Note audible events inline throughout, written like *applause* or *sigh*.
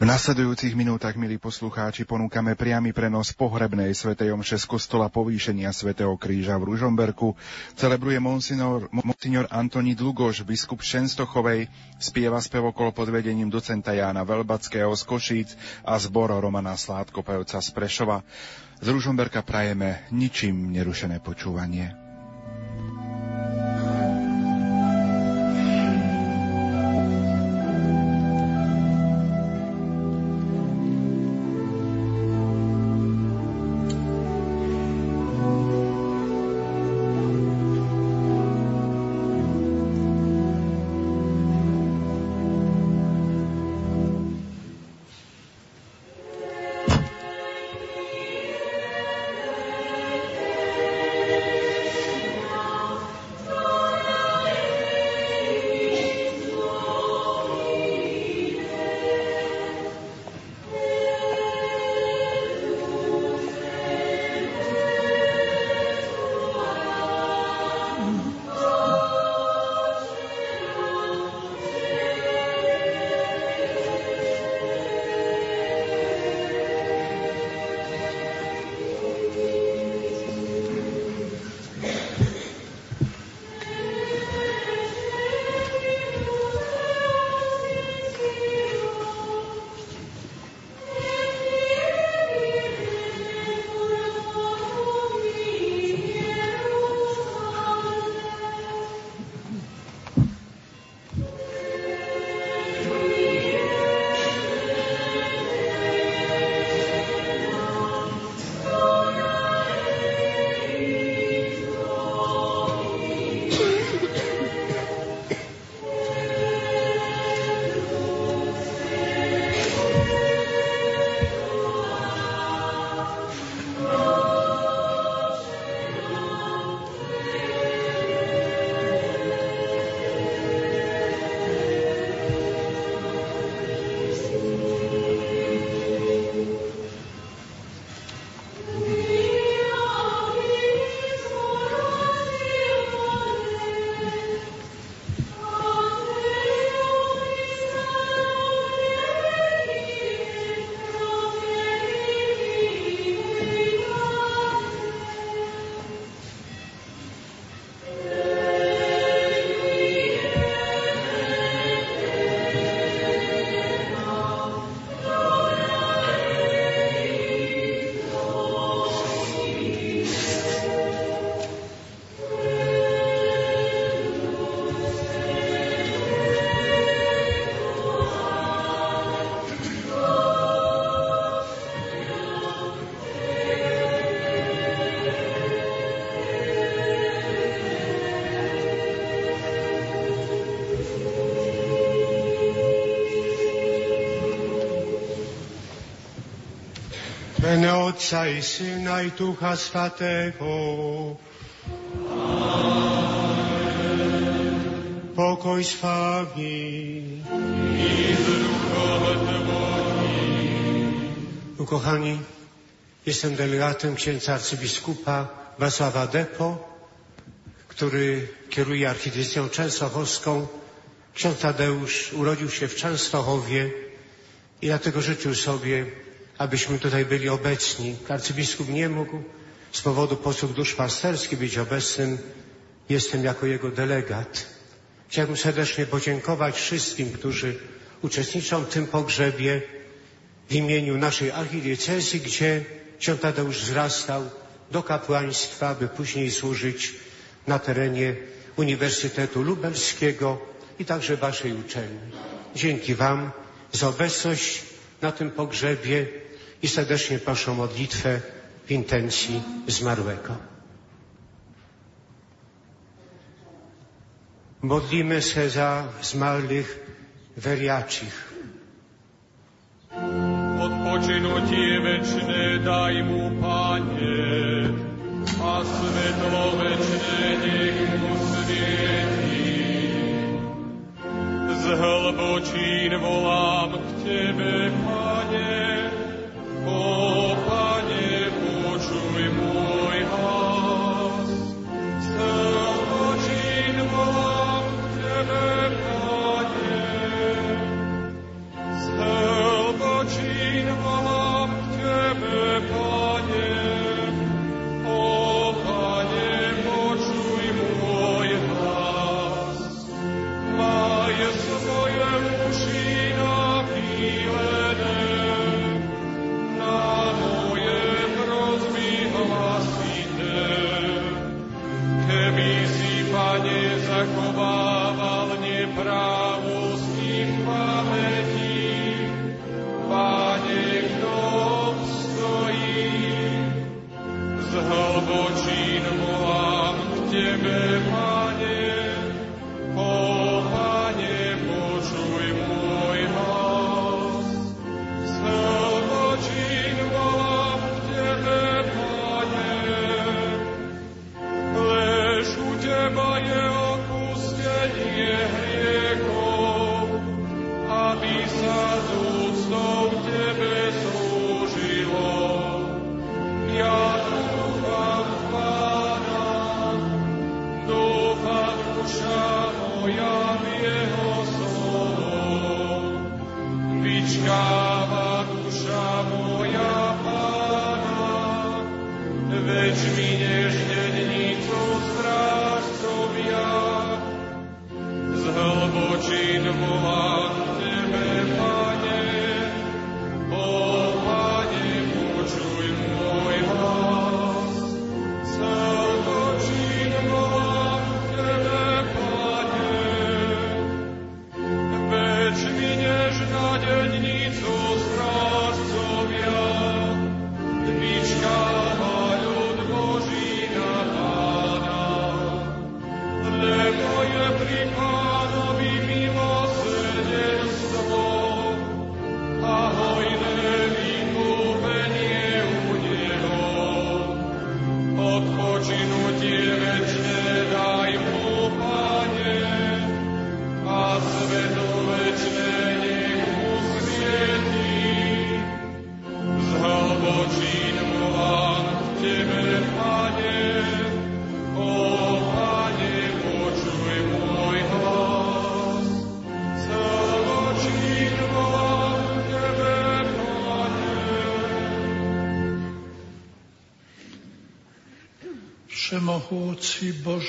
V nasledujúcich minútach, milí poslucháči, ponúkame priamy prenos pohrebnej svätej omše z kostola povýšenia svätého kríža v Ružomberku. Celebruje monsignor, monsignor Antoni Dlugoš, biskup Šenstochovej, spieva spevokol pod vedením docenta Jána Velbackého z Košíc a zbor Romana Sládkopevca z Prešova. Z Ružomberka prajeme ničím nerušené počúvanie. Otca i Syna i Ducha. Amen. Pokoj z Wami. Ukochani, jestem delegatem księdza arcybiskupa Wacława Depo, który kieruje archidiecją częstochowską. Ksiądz Tadeusz urodził się w Częstochowie i dlatego życzył sobie abyśmy tutaj byli obecni. Arcybiskup nie mógł z powodu posług duszpasterskich być obecnym. Jestem jako jego delegat. Chciałbym serdecznie podziękować wszystkim, którzy uczestniczą w tym pogrzebie w imieniu naszej archidiecezji, gdzie ksiądz Tadeusz wzrastał do kapłaństwa, aby później służyć na terenie Uniwersytetu Lubelskiego i także waszej uczelni. Dzięki wam za obecność na tym pogrzebie i serdecznie proszę o modlitwę w intencji zmarłego. Modlimy się za zmarłych weriacich. Odpoczynucie wieczne daj mu, Panie, a svetlo wieczne niech mu svieti. Z hlbočín volám k Tebe, Panie, O Panie,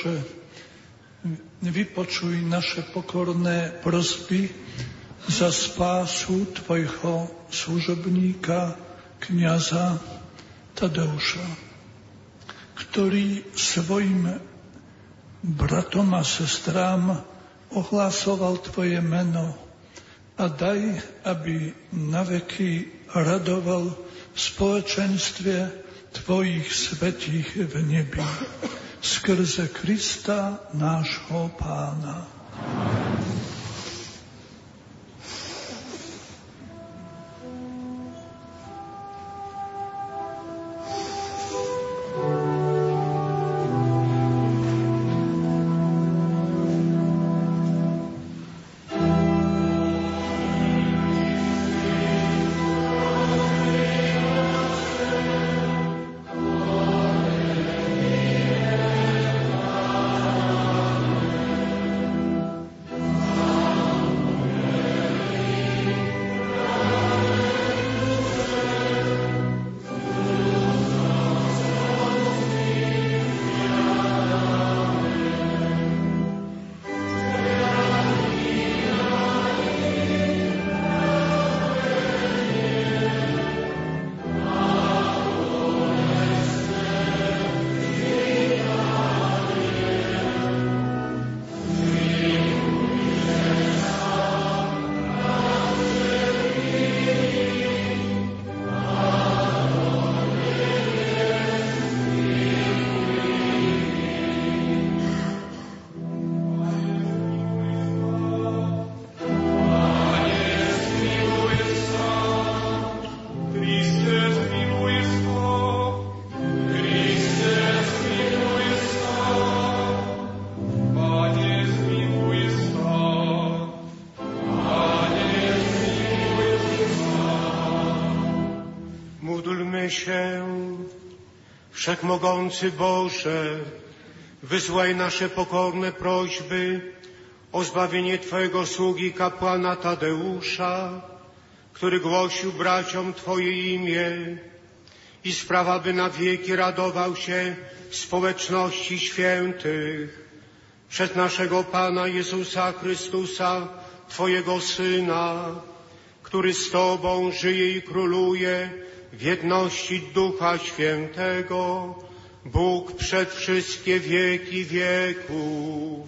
Bože, vypočuj naše pokorné prosby za spásu Tvojho služobníka, kniaza Tadeuša, ktorý svojim bratom a sestrám ohlasoval Tvoje meno a daj, aby naveky radoval v spoločenstve Tvojich svetých v nebi. Skrze Krista nášho Pána. Kriste, Wszechmogący Boże, wysłaj nasze pokorne prośby o zbawienie Twojego sługi kapłana Tadeusza, który głosił braciom Twoje imię i sprawa, by na wieki radował się społeczności świętych. Przez naszego Pana Jezusa Chrystusa, Twojego Syna, który z Tobą żyje i króluje w jedności Ducha Świętego, Bóg przed wszystkie wieki wieków.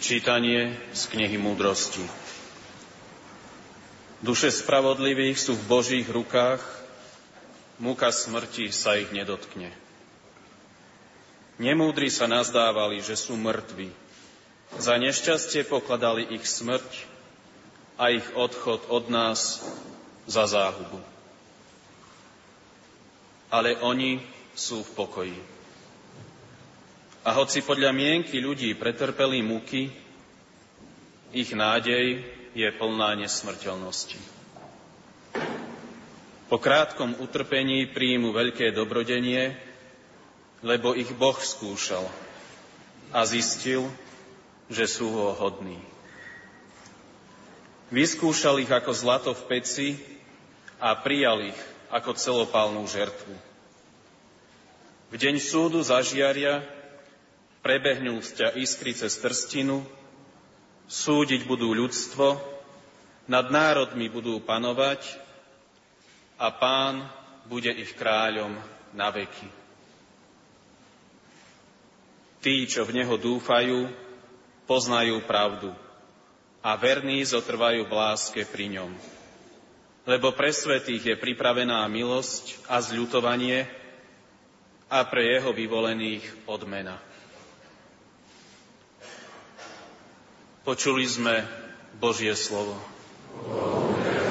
Čítanie z knihy múdrosti. Duše spravodlivých sú v Božích rukách, múka smrti sa ich nedotkne. Nemúdri sa nazdávali, že sú mŕtvi. Za nešťastie pokladali ich smrť a ich odchod od nás za záhubu. Ale oni sú v pokoji. A hoci podľa mienky ľudí pretrpeli múky, ich nádej je plná nesmrteľnosti. Po krátkom utrpení príjmu veľké dobrodenie, lebo ich Boh skúšal a zistil, že sú ho hodní. Vyskúšal ich ako zlato v peci a prijal ich ako celopálnu žertvu. V deň súdu zažiaria, prebehnú ťa iskry cez trstinu, súdiť budú ľudstvo, nad národmi budú panovať a pán bude ich kráľom na veky. Tí, čo v neho dúfajú, poznajú pravdu a verní zotrvajú v láske pri ňom. Lebo pre svetých je pripravená milosť a zľutovanie a pre jeho vyvolených odmena. Počuli sme Božie slovo. Pán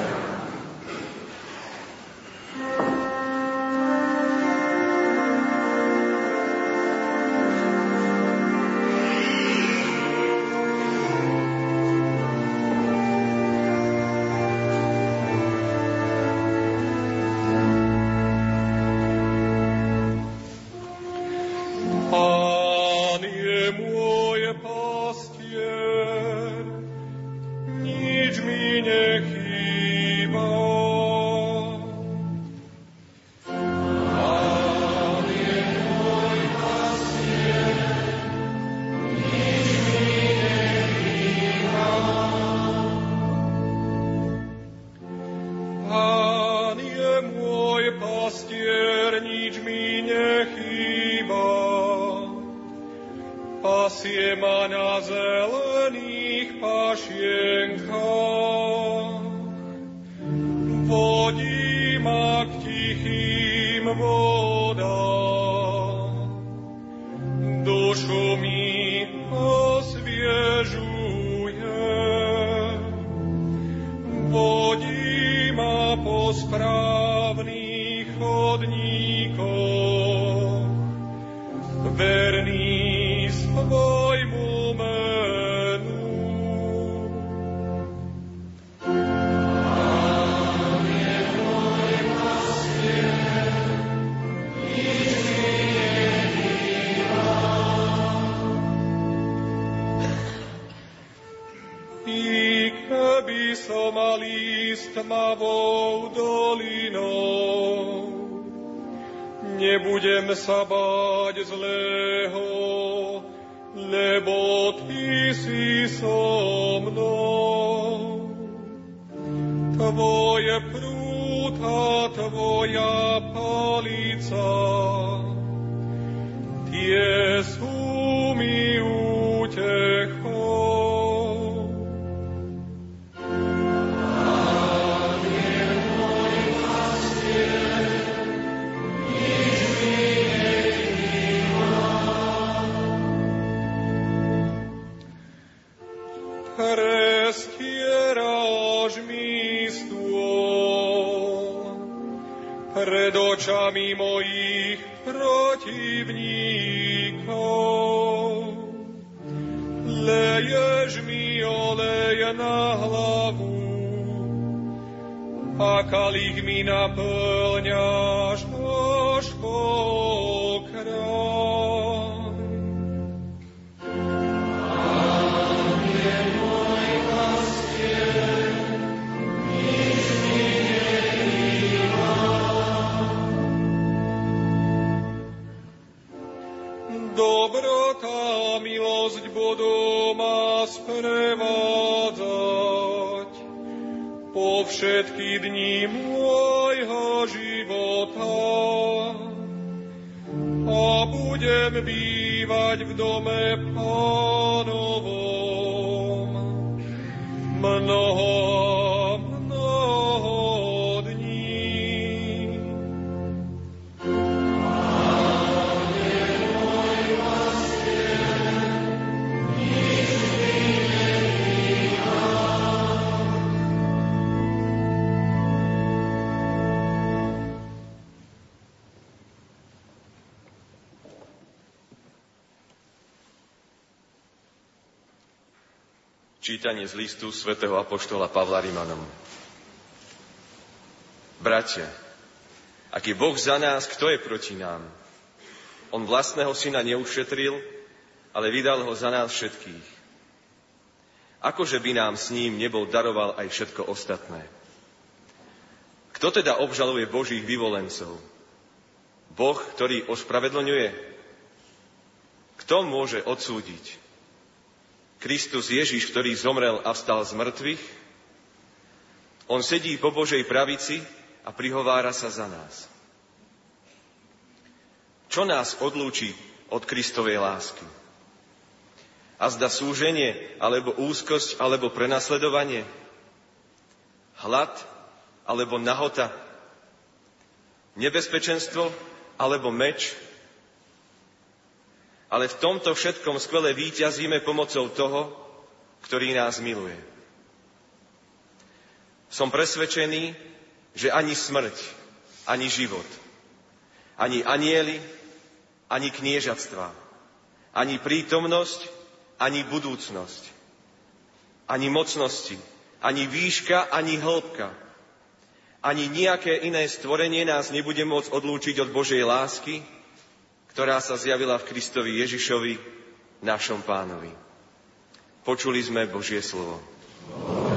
budem bývať v dome pánovom. Mnoho, Čítanie z listu svätého Apoštola Pavla Rimanom. Bratia, ak je Boh za nás, kto je proti nám? On vlastného syna neušetril, ale vydal ho za nás všetkých. Akože by nám s ním nebol daroval aj všetko ostatné? Kto teda obžaluje Božích vyvolencov? Boh, ktorý ospravedlňuje? Kto môže odsúdiť? Kristus Ježiš, ktorý zomrel a vstal z mŕtvych, on sedí po Božej pravici a prihovára sa za nás. Čo nás odlúči od Kristovej lásky? A zda súženie, alebo úzkosť, alebo prenasledovanie? Hlad, alebo nahota? Nebezpečenstvo, alebo meč? Ale v tomto všetkom skvele výťazíme pomocou toho, ktorý nás miluje. Som presvedčený, že ani smrť, ani život, ani anieli, ani kniežatstva, ani prítomnosť, ani budúcnosť, ani mocnosti, ani výška, ani hĺbka, ani nejaké iné stvorenie nás nebude môcť odlúčiť od Božej lásky, ktorá sa zjavila v Kristovi Ježišovi, našom pánovi. Počuli sme Božie slovo. očakávame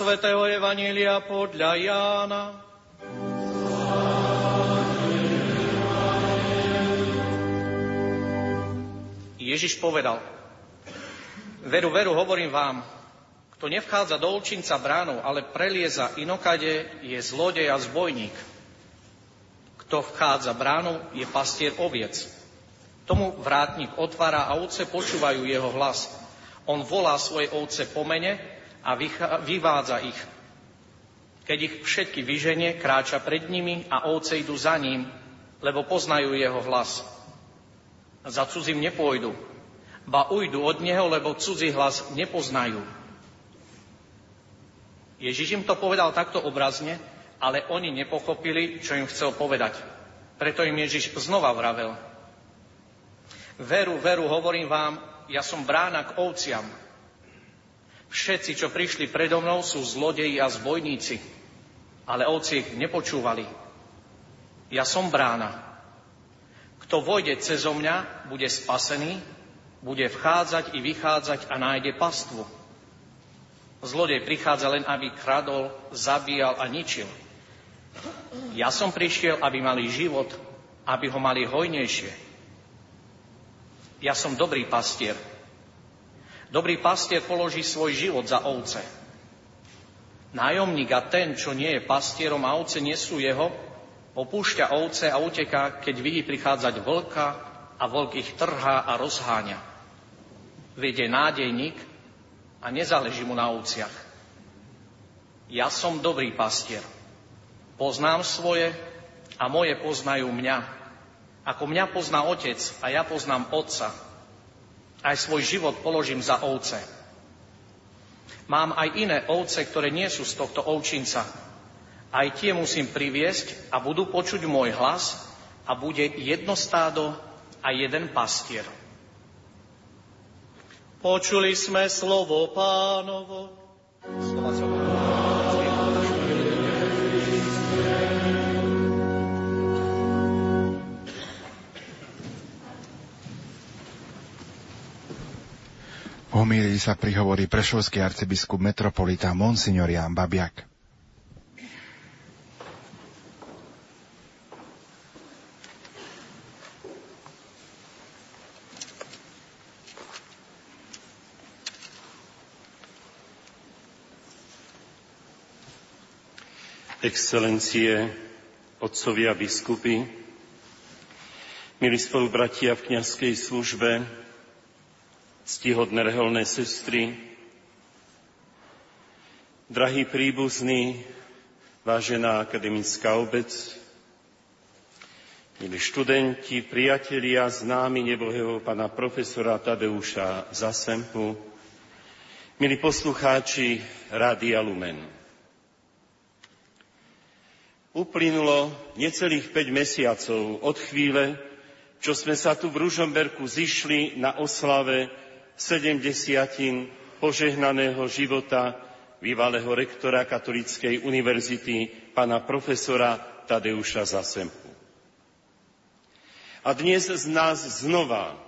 svätého Evanília podľa Jána. Ježiš povedal, veru, veru, hovorím vám, kto nevchádza do ulčinca bránou, ale prelieza inokade, je zlodej a zbojník. Kto vchádza bránou, je pastier oviec. Tomu vrátnik otvára a ovce počúvajú jeho hlas. On volá svoje ovce po mene a vyvádza ich. Keď ich všetky vyženie, kráča pred nimi a ovce idú za ním, lebo poznajú jeho hlas. Za cudzím nepôjdu, ba ujdu od neho, lebo cudzí hlas nepoznajú. Ježiš im to povedal takto obrazne, ale oni nepochopili, čo im chcel povedať. Preto im Ježiš znova vravel. Veru, veru, hovorím vám, ja som brána k ovciam. Všetci, čo prišli predo mnou, sú zlodeji a zbojníci, ale ovci ich nepočúvali. Ja som brána. Kto vojde cezo mňa, bude spasený, bude vchádzať i vychádzať a nájde pastvu. Zlodej prichádza len, aby kradol, zabíjal a ničil. Ja som prišiel, aby mali život, aby ho mali hojnejšie. Ja som dobrý pastier. Dobrý pastier položí svoj život za ovce. Nájomník a ten, čo nie je pastierom a ovce nie sú jeho, Opúšťa ovce a uteká, keď vidí prichádzať vlka a vlk ich trhá a rozháňa. Veď je nádejník a nezáleží mu na ovciach. Ja som dobrý pastier. Poznám svoje a moje poznajú mňa. Ako mňa pozná otec a ja poznám otca. Aj svoj život položím za ovce. Mám aj iné ovce, ktoré nie sú z tohto ovčinca, aj tie musím priviesť a budú počuť môj hlas a bude jedno stádo a jeden pastier. Počuli sme slovo pánovo. Slova homílii sa prihovorí prešovský arcibiskup metropolita Monsignor Jan Babiak. excelencie, otcovia biskupy, milí spolubratia v kniazkej službe, ctihodné reholné sestry, drahí príbuzní, vážená akademická obec, milí študenti, priatelia, známi nebohého pana profesora Tadeuša Zasempu, milí poslucháči Rádia Lumen. Uplynulo necelých 5 mesiacov od chvíle, čo sme sa tu v Ružomberku zišli na oslave 70 požehnaného života bývalého rektora Katolíckej univerzity, pána profesora Tadeuša Zasempu. A dnes z nás znova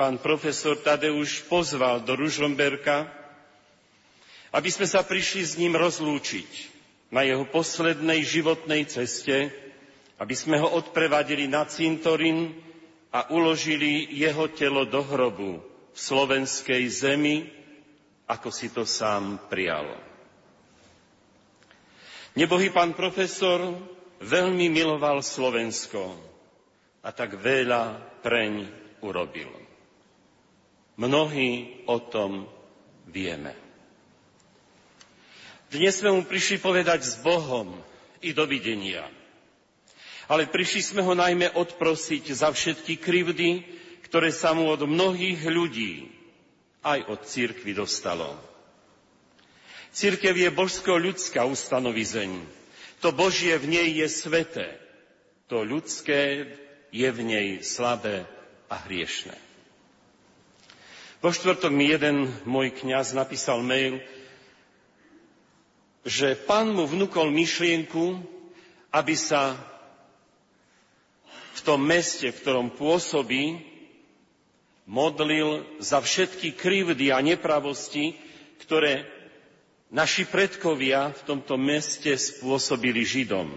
pán profesor Tadeuš pozval do Ružomberka, aby sme sa prišli s ním rozlúčiť na jeho poslednej životnej ceste, aby sme ho odprevadili na cintorín a uložili jeho telo do hrobu v slovenskej zemi, ako si to sám prijal. Nebohý pán profesor veľmi miloval Slovensko a tak veľa preň urobil. Mnohí o tom vieme. Dnes sme mu prišli povedať s Bohom i dovidenia. Ale prišli sme ho najmä odprosiť za všetky krivdy, ktoré sa mu od mnohých ľudí, aj od církvy dostalo. Církev je božsko-ľudská ustanovizeň. To Božie v nej je sveté. To ľudské je v nej slabé a hriešne. Vo štvrtok mi jeden môj kňaz napísal mail, že pán mu vnúkol myšlienku, aby sa v tom meste, v ktorom pôsobí, modlil za všetky krivdy a nepravosti, ktoré naši predkovia v tomto meste spôsobili Židom.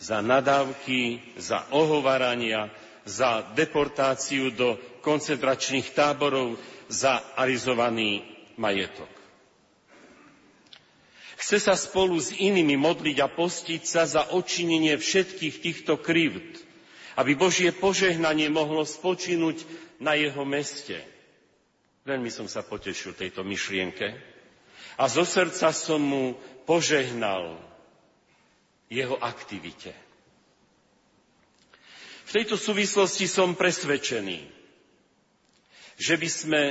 Za nadávky, za ohovarania, za deportáciu do koncentračných táborov, za arizovaný majetok. Chce sa spolu s inými modliť a postiť sa za odčinenie všetkých týchto krivd, aby Božie požehnanie mohlo spočinúť na jeho meste. Veľmi som sa potešil tejto myšlienke a zo srdca som mu požehnal jeho aktivite. V tejto súvislosti som presvedčený, že by sme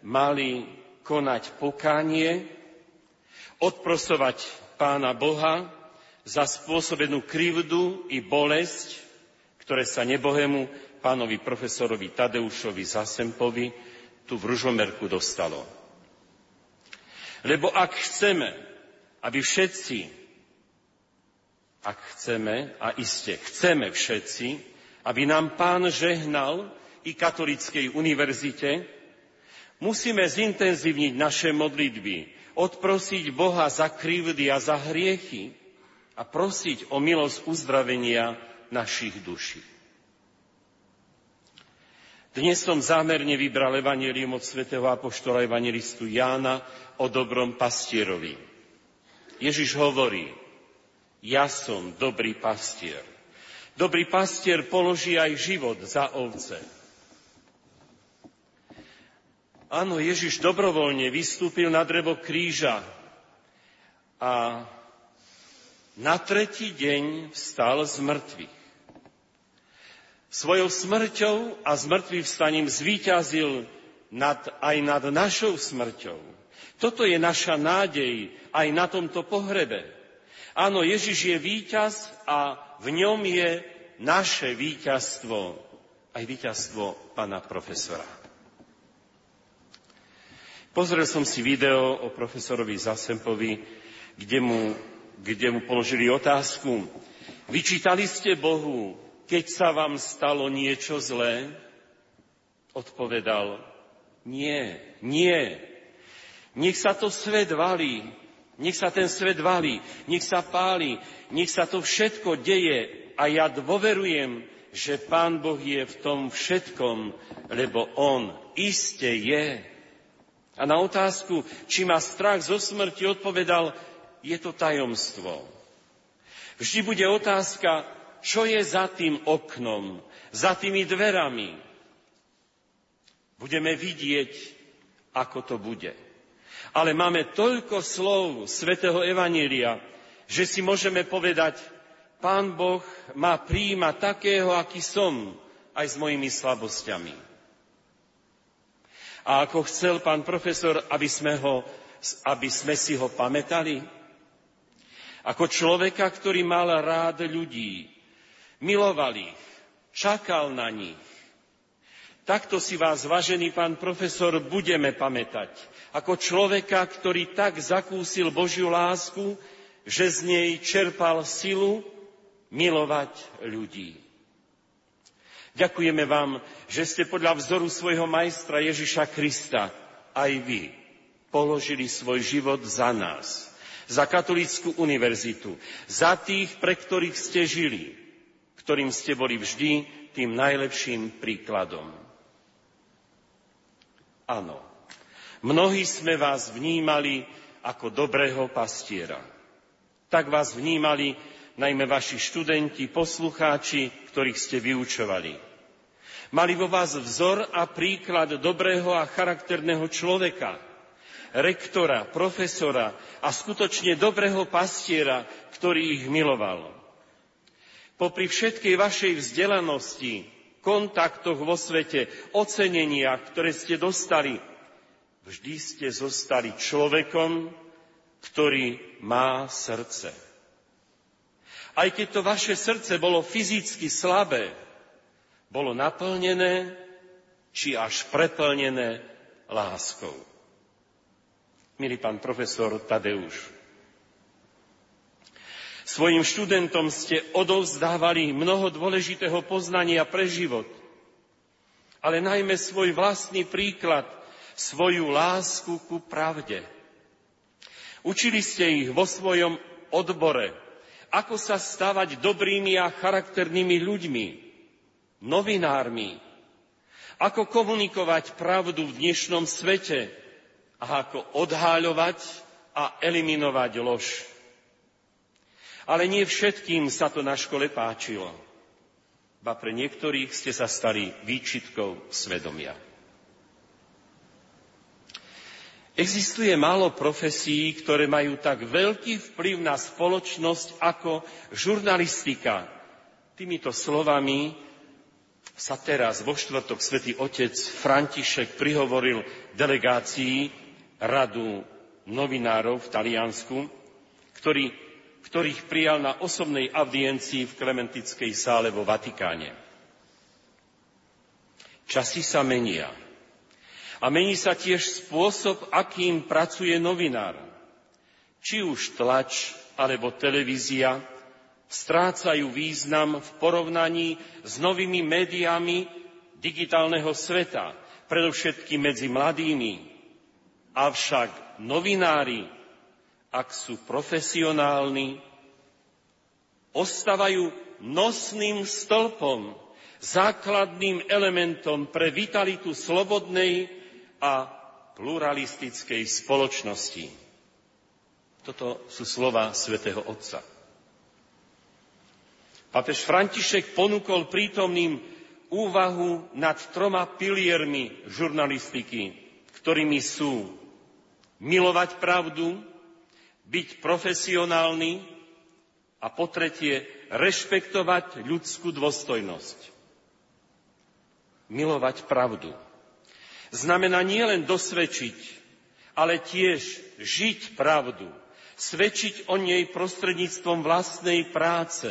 mali konať pokánie odprosovať pána Boha za spôsobenú krivdu i bolesť, ktoré sa nebohému pánovi profesorovi Tadeušovi Zasempovi tu v Ružomerku dostalo. Lebo ak chceme, aby všetci, ak chceme, a iste chceme všetci, aby nám pán žehnal i katolíckej univerzite, musíme zintenzívniť naše modlitby odprosiť Boha za krivdy a za hriechy a prosiť o milosť uzdravenia našich duší. Dnes som zámerne vybral evanelium od svätého apoštola evangelistu Jána o dobrom pastierovi. Ježiš hovorí, ja som dobrý pastier. Dobrý pastier položí aj život za ovce. Áno, Ježiš dobrovoľne vystúpil na drevo kríža a na tretí deň vstal z mŕtvych. Svojou smrťou a zmrtvých vstaním zvíťazil nad, aj nad našou smrťou. Toto je naša nádej aj na tomto pohrebe. Áno, Ježiš je víťaz a v ňom je naše víťazstvo, aj víťazstvo pána profesora. Pozrel som si video o profesorovi Zasempovi, kde mu, kde mu položili otázku. Vyčítali ste Bohu, keď sa vám stalo niečo zlé? Odpovedal, Nie, nie. Nech sa to svet valí, nech sa ten svet valí, nech sa páli, nech sa to všetko deje a ja dôverujem, že Pán Boh je v tom všetkom, lebo On iste je. A na otázku, či má strach zo smrti, odpovedal, je to tajomstvo. Vždy bude otázka, čo je za tým oknom, za tými dverami. Budeme vidieť, ako to bude. Ale máme toľko slov svätého Evanília, že si môžeme povedať, Pán Boh ma príjima takého, aký som, aj s mojimi slabosťami. A ako chcel pán profesor, aby sme, ho, aby sme si ho pamätali, ako človeka, ktorý mal rád ľudí, miloval ich, čakal na nich. Takto si vás, vážený pán profesor, budeme pamätať. Ako človeka, ktorý tak zakúsil Božiu lásku, že z nej čerpal silu milovať ľudí. Ďakujeme vám, že ste podľa vzoru svojho majstra Ježiša Krista aj vy položili svoj život za nás, za katolícku univerzitu, za tých, pre ktorých ste žili, ktorým ste boli vždy tým najlepším príkladom. Áno, mnohí sme vás vnímali ako dobrého pastiera. Tak vás vnímali najmä vaši študenti, poslucháči, ktorých ste vyučovali. Mali vo vás vzor a príklad dobrého a charakterného človeka, rektora, profesora a skutočne dobrého pastiera, ktorý ich miloval. Popri všetkej vašej vzdelanosti, kontaktoch vo svete, oceneniach, ktoré ste dostali, vždy ste zostali človekom, ktorý má srdce aj keď to vaše srdce bolo fyzicky slabé, bolo naplnené či až preplnené láskou. Milý pán profesor Tadeuš, svojim študentom ste odovzdávali mnoho dôležitého poznania pre život, ale najmä svoj vlastný príklad, svoju lásku ku pravde. Učili ste ich vo svojom odbore, ako sa stávať dobrými a charakternými ľuďmi, novinármi, ako komunikovať pravdu v dnešnom svete a ako odháľovať a eliminovať lož. Ale nie všetkým sa to na škole páčilo. Ba pre niektorých ste sa stali výčitkou svedomia. Existuje málo profesí, ktoré majú tak veľký vplyv na spoločnosť ako žurnalistika. Týmito slovami sa teraz vo štvrtok svätý otec František prihovoril delegácii radu novinárov v Taliansku, ktorý, ktorých prijal na osobnej audiencii v Klementickej sále vo Vatikáne. Časy sa menia a mení sa tiež spôsob, akým pracuje novinár. Či už tlač alebo televízia strácajú význam v porovnaní s novými médiami digitálneho sveta, predovšetkým medzi mladými. Avšak novinári, ak sú profesionálni, ostávajú nosným stĺpom, základným elementom pre vitalitu slobodnej a pluralistickej spoločnosti. Toto sú slova svätého Otca. Papež František ponúkol prítomným úvahu nad troma piliermi žurnalistiky, ktorými sú milovať pravdu, byť profesionálny a po tretie rešpektovať ľudskú dôstojnosť. Milovať pravdu znamená nielen dosvedčiť, ale tiež žiť pravdu, svedčiť o nej prostredníctvom vlastnej práce.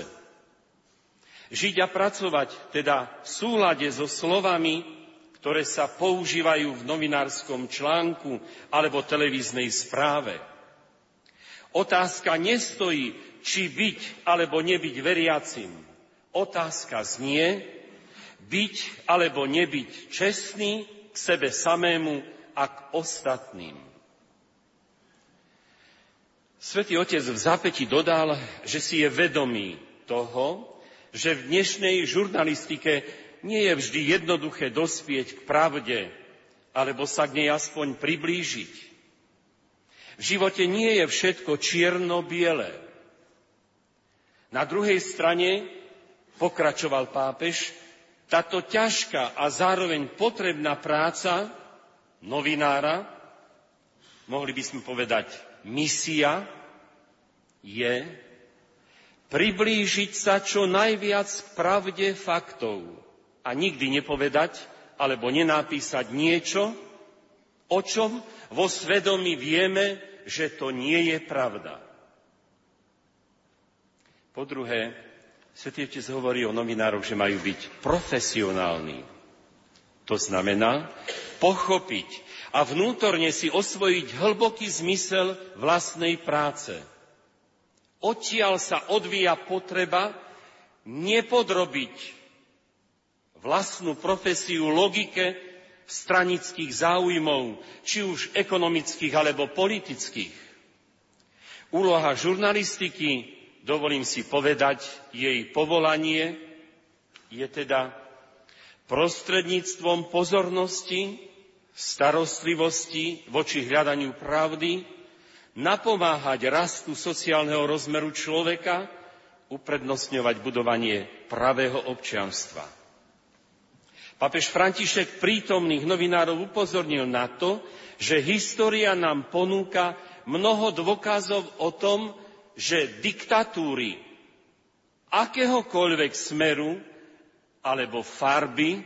Žiť a pracovať teda v súlade so slovami, ktoré sa používajú v novinárskom článku alebo televíznej správe. Otázka nestojí, či byť alebo nebyť veriacim. Otázka znie, byť alebo nebyť čestný k sebe samému a k ostatným. Svetý Otec v zápäti dodal, že si je vedomý toho, že v dnešnej žurnalistike nie je vždy jednoduché dospieť k pravde, alebo sa k nej aspoň priblížiť. V živote nie je všetko čierno-biele. Na druhej strane, pokračoval pápež, táto ťažká a zároveň potrebná práca novinára, mohli by sme povedať misia, je priblížiť sa čo najviac k pravde faktov a nikdy nepovedať alebo nenapísať niečo, o čom vo svedomí vieme, že to nie je pravda. Po druhé, Svetý Otec hovorí o novinároch, že majú byť profesionálni. To znamená pochopiť a vnútorne si osvojiť hlboký zmysel vlastnej práce – Odtiaľ sa odvíja potreba nepodrobiť vlastnú profesiu logike stranických záujmov, či už ekonomických alebo politických. Úloha žurnalistiky, dovolím si povedať, jej povolanie je teda prostredníctvom pozornosti, starostlivosti voči hľadaniu pravdy, napomáhať rastu sociálneho rozmeru človeka, uprednostňovať budovanie pravého občianstva. Papež František prítomných novinárov upozornil na to, že história nám ponúka mnoho dôkazov o tom, že diktatúry akéhokoľvek smeru alebo farby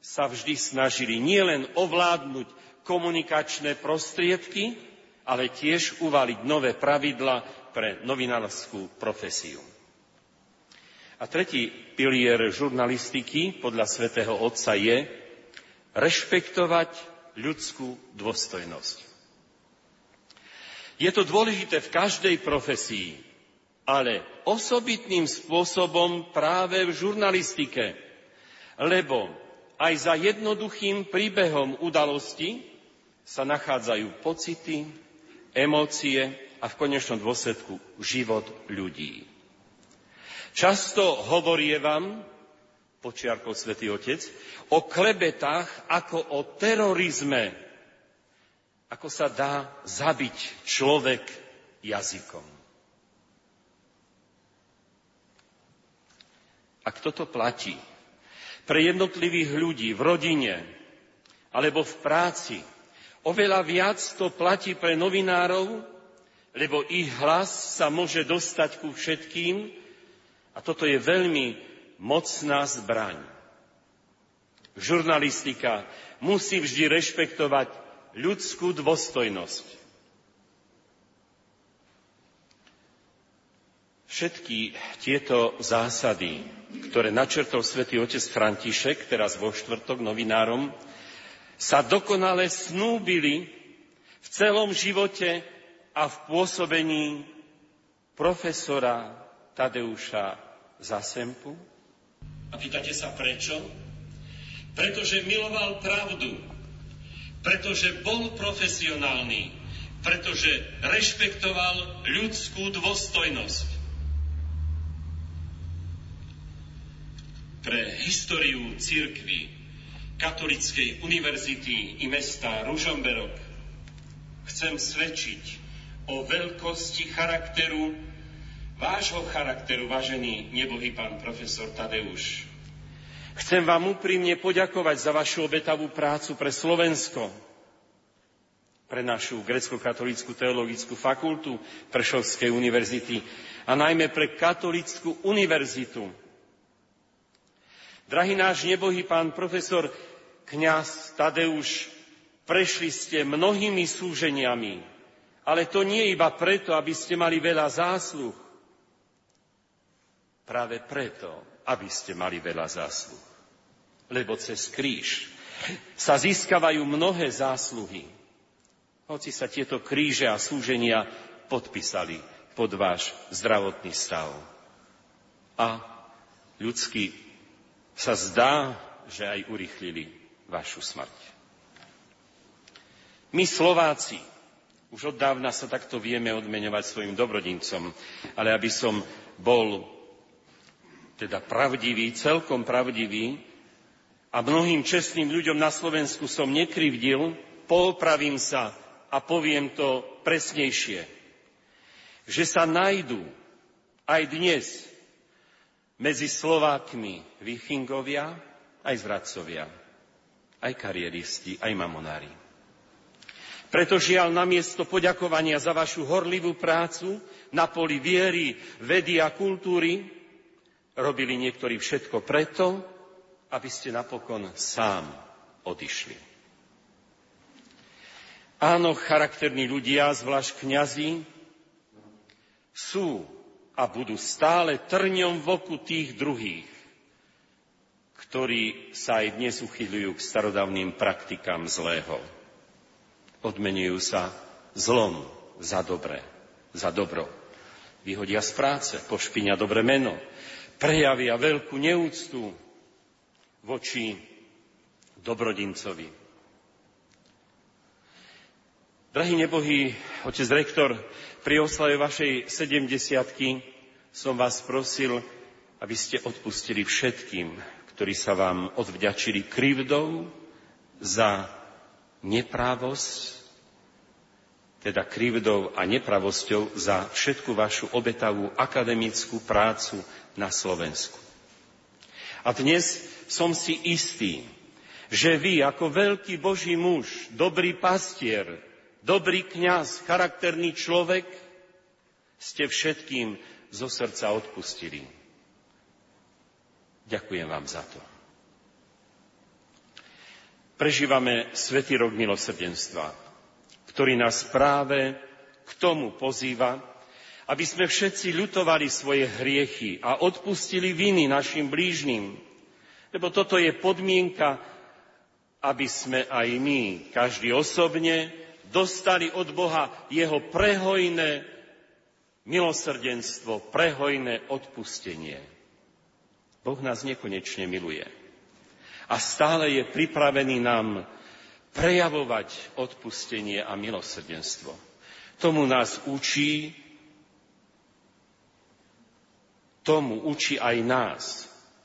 sa vždy snažili nielen ovládnuť komunikačné prostriedky, ale tiež uvaliť nové pravidla pre novinárskú profesiu. A tretí pilier žurnalistiky podľa svätého Otca je rešpektovať ľudskú dôstojnosť. Je to dôležité v každej profesii, ale osobitným spôsobom práve v žurnalistike, lebo aj za jednoduchým príbehom udalosti sa nachádzajú pocity, emócie a v konečnom dôsledku život ľudí. Často hovorievam, počiarkol svätý Otec, o klebetách ako o terorizme, ako sa dá zabiť človek jazykom. Ak toto platí pre jednotlivých ľudí v rodine alebo v práci, Oveľa viac to platí pre novinárov, lebo ich hlas sa môže dostať ku všetkým a toto je veľmi mocná zbraň. Žurnalistika musí vždy rešpektovať ľudskú dôstojnosť. Všetky tieto zásady, ktoré načrtol svätý otec František, teraz vo štvrtok novinárom, sa dokonale snúbili v celom živote a v pôsobení profesora Tadeuša Zasempu? A pýtate sa prečo? Pretože miloval pravdu, pretože bol profesionálny, pretože rešpektoval ľudskú dôstojnosť. Pre históriu církvy Katolíckej univerzity i mesta Ružomberok chcem svedčiť o veľkosti charakteru, vášho charakteru, vážený nebohý pán profesor Tadeuš. Chcem vám úprimne poďakovať za vašu obetavú prácu pre Slovensko, pre našu grecko-katolícku teologickú fakultu Prešovskej univerzity a najmä pre katolícku univerzitu. Drahý náš nebohý pán profesor, kňaz Tadeuš, prešli ste mnohými súženiami, ale to nie iba preto, aby ste mali veľa zásluh. Práve preto, aby ste mali veľa zásluh. Lebo cez kríž sa získavajú mnohé zásluhy, hoci sa tieto kríže a súženia podpísali pod váš zdravotný stav. A ľudsky sa zdá, že aj urychlili vašu smrť. My Slováci už od dávna sa takto vieme odmeňovať svojim dobrodincom, ale aby som bol teda pravdivý, celkom pravdivý a mnohým čestným ľuďom na Slovensku som nekrivdil, poopravím sa a poviem to presnejšie. Že sa nájdú aj dnes medzi Slovákmi vichingovia, aj zradcovia, aj kariéristi, aj mamonári. Preto žiaľ namiesto poďakovania za vašu horlivú prácu na poli viery, vedy a kultúry robili niektorí všetko preto, aby ste napokon sám odišli. Áno, charakterní ľudia, zvlášť kňazi, sú a budú stále trňom v oku tých druhých, ktorí sa aj dnes uchyľujú k starodávnym praktikám zlého odmenujú sa zlom za dobré, za dobro. Vyhodia z práce, pošpinia dobre meno, prejavia veľkú neúctu voči dobrodincovi. Drahý nebohý otec rektor, pri oslave vašej sedemdesiatky som vás prosil, aby ste odpustili všetkým, ktorí sa vám odvďačili krivdou za neprávosť, teda krivdou a nepravosťou za všetku vašu obetavú akademickú prácu na Slovensku. A dnes som si istý, že vy ako veľký Boží muž, dobrý pastier, dobrý kňaz, charakterný človek, ste všetkým zo srdca odpustili. Ďakujem vám za to. Prežívame Svetý rok milosrdenstva, ktorý nás práve k tomu pozýva, aby sme všetci ľutovali svoje hriechy a odpustili viny našim blížnym. Lebo toto je podmienka, aby sme aj my, každý osobne, dostali od Boha jeho prehojné milosrdenstvo, prehojné odpustenie. Boh nás nekonečne miluje a stále je pripravený nám prejavovať odpustenie a milosrdenstvo. Tomu nás učí, tomu učí aj nás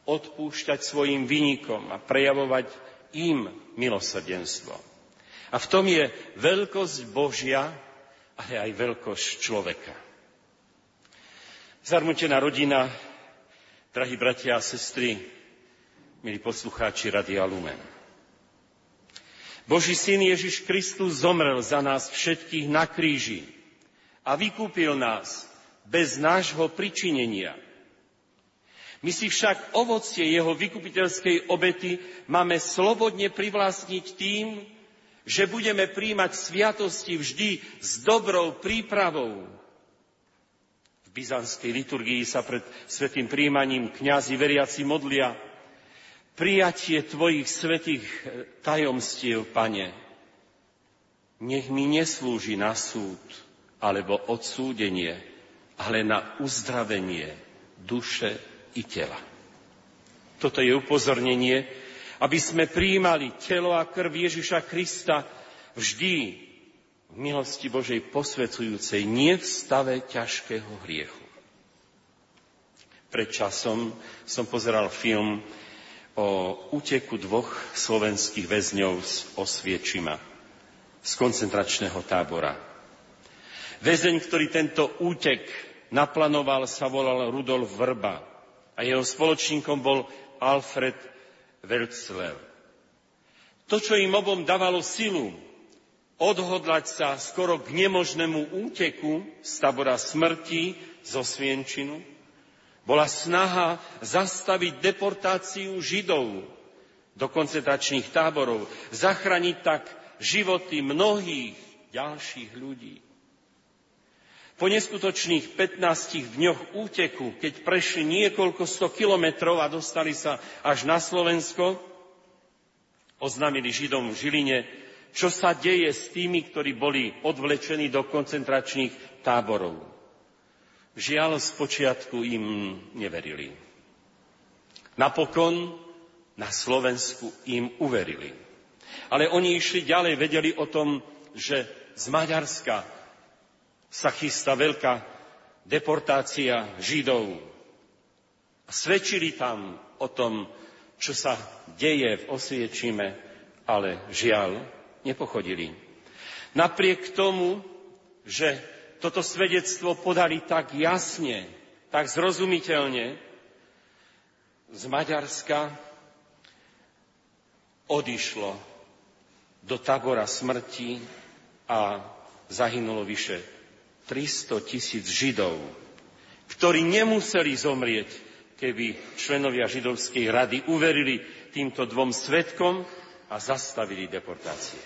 odpúšťať svojim vynikom a prejavovať im milosrdenstvo. A v tom je veľkosť Božia, ale aj veľkosť človeka. Zarmutená rodina, drahí bratia a sestry, milí poslucháči Radia Lumen. Boží syn Ježiš Kristus zomrel za nás všetkých na kríži a vykúpil nás bez nášho pričinenia. My si však ovocie jeho vykupiteľskej obety máme slobodne privlastniť tým, že budeme príjmať sviatosti vždy s dobrou prípravou. V byzantskej liturgii sa pred svetým príjmaním kňazi veriaci modlia prijatie Tvojich svetých eh, tajomstiev, Pane, nech mi neslúži na súd alebo odsúdenie, ale na uzdravenie duše i tela. Toto je upozornenie, aby sme prijímali telo a krv Ježiša Krista vždy v milosti Božej posvecujúcej, nie v stave ťažkého hriechu. Pred časom som pozeral film o úteku dvoch slovenských väzňov z Osviečima, z koncentračného tábora. Väzeň, ktorý tento útek naplanoval, sa volal Rudolf Vrba a jeho spoločníkom bol Alfred Welzler. To, čo im obom dávalo silu odhodlať sa skoro k nemožnému úteku z tábora smrti zo Svienčinu, bola snaha zastaviť deportáciu Židov do koncentračných táborov, zachrániť tak životy mnohých ďalších ľudí. Po neskutočných 15 dňoch úteku, keď prešli niekoľko sto kilometrov a dostali sa až na Slovensko, oznámili Židom v Žiline, čo sa deje s tými, ktorí boli odvlečení do koncentračných táborov. Žiaľ, z počiatku im neverili. Napokon na Slovensku im uverili. Ale oni išli ďalej, vedeli o tom že z Maďarska sa chystá veľká deportácia Židov. Svedčili tam o tom, čo sa deje v Osviečime, ale žiaľ, nepochodili. Napriek tomu, že toto svedectvo podali tak jasne, tak zrozumiteľne, z Maďarska odišlo do tábora smrti a zahynulo vyše 300 tisíc Židov, ktorí nemuseli zomrieť, keby členovia židovskej rady uverili týmto dvom svetkom a zastavili deportácie.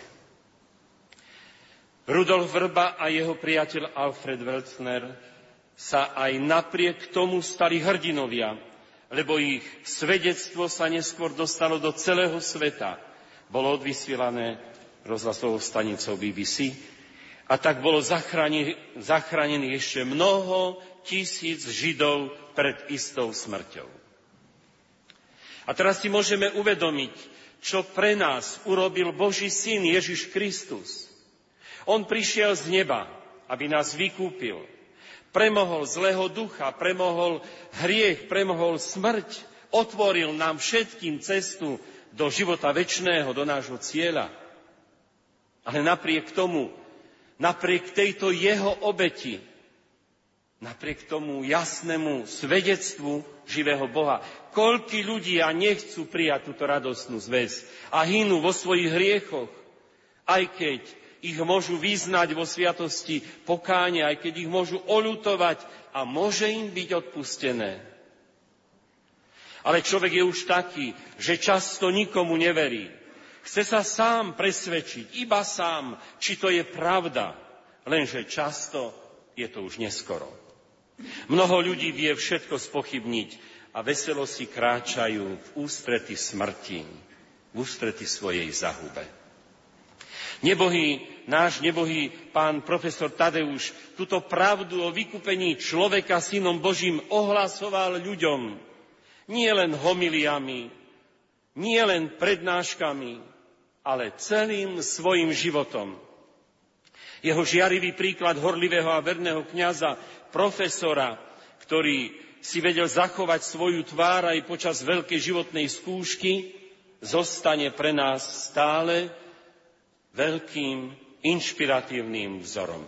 Rudolf Vrba a jeho priateľ Alfred Weltner sa aj napriek tomu stali hrdinovia lebo ich svedectvo sa neskôr dostalo do celého sveta. Bolo odvysielané rozhlasovou stanicou BBC a tak bolo zachránených ešte mnoho tisíc Židov pred istou smrťou. A teraz si môžeme uvedomiť, čo pre nás urobil Boží syn Ježiš Kristus. On prišiel z neba, aby nás vykúpil, premohol zlého ducha, premohol hriech, premohol smrť, otvoril nám všetkým cestu do života väčšného, do nášho cieľa. Ale napriek tomu, napriek tejto jeho obeti, napriek tomu jasnému svedectvu živého Boha, koľky ľudia nechcú prijať túto radostnú zväz a hynú vo svojich hriechoch, aj keď ich môžu vyznať vo sviatosti pokáne, aj keď ich môžu oľutovať a môže im byť odpustené. Ale človek je už taký, že často nikomu neverí. Chce sa sám presvedčiť, iba sám, či to je pravda. Lenže často je to už neskoro. Mnoho ľudí vie všetko spochybniť a veselo si kráčajú v ústrety smrti, v ústrety svojej zahube. Nebohý, náš nebohý pán profesor Tadeuš túto pravdu o vykúpení človeka synom Božím ohlasoval ľuďom. Nie len homiliami, nie len prednáškami, ale celým svojim životom. Jeho žiarivý príklad horlivého a verného kňaza, profesora, ktorý si vedel zachovať svoju tvár aj počas veľkej životnej skúšky, zostane pre nás stále veľkým inšpiratívnym vzorom.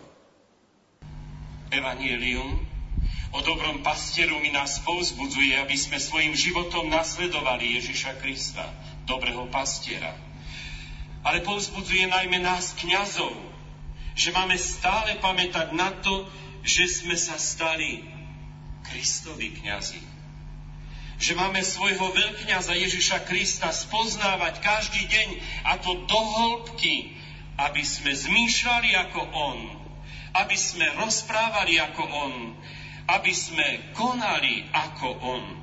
Evangelium o dobrom pastierovi nás povzbudzuje, aby sme svojim životom nasledovali Ježiša Krista, dobrého pastiera. Ale povzbudzuje najmä nás kňazov, že máme stále pamätať na to, že sme sa stali Kristovi kňazi. Že máme svojho veľkňaza Ježiša Krista spoznávať každý deň a to do hĺbky, aby sme zmýšľali ako On, aby sme rozprávali ako On, aby sme konali ako On.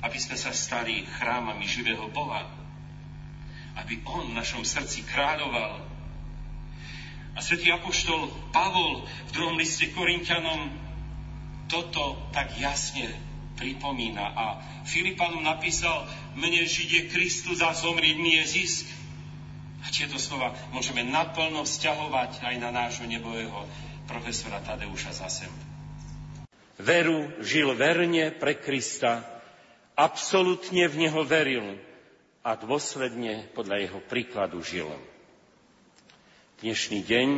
Aby sme sa stali chrámami živého Boha. Aby On v našom srdci kráľoval. A svätý Apoštol Pavol v druhom liste Korintianom toto tak jasne pripomína. A Filipanom napísal, mne žiť je Kristus a zomrieť mi je zisk. A tieto slova môžeme naplno vzťahovať aj na nášho nebového profesora Tadeuša Zasem. Veru žil verne pre Krista, absolútne v Neho veril a dôsledne podľa Jeho príkladu žil. Dnešný deň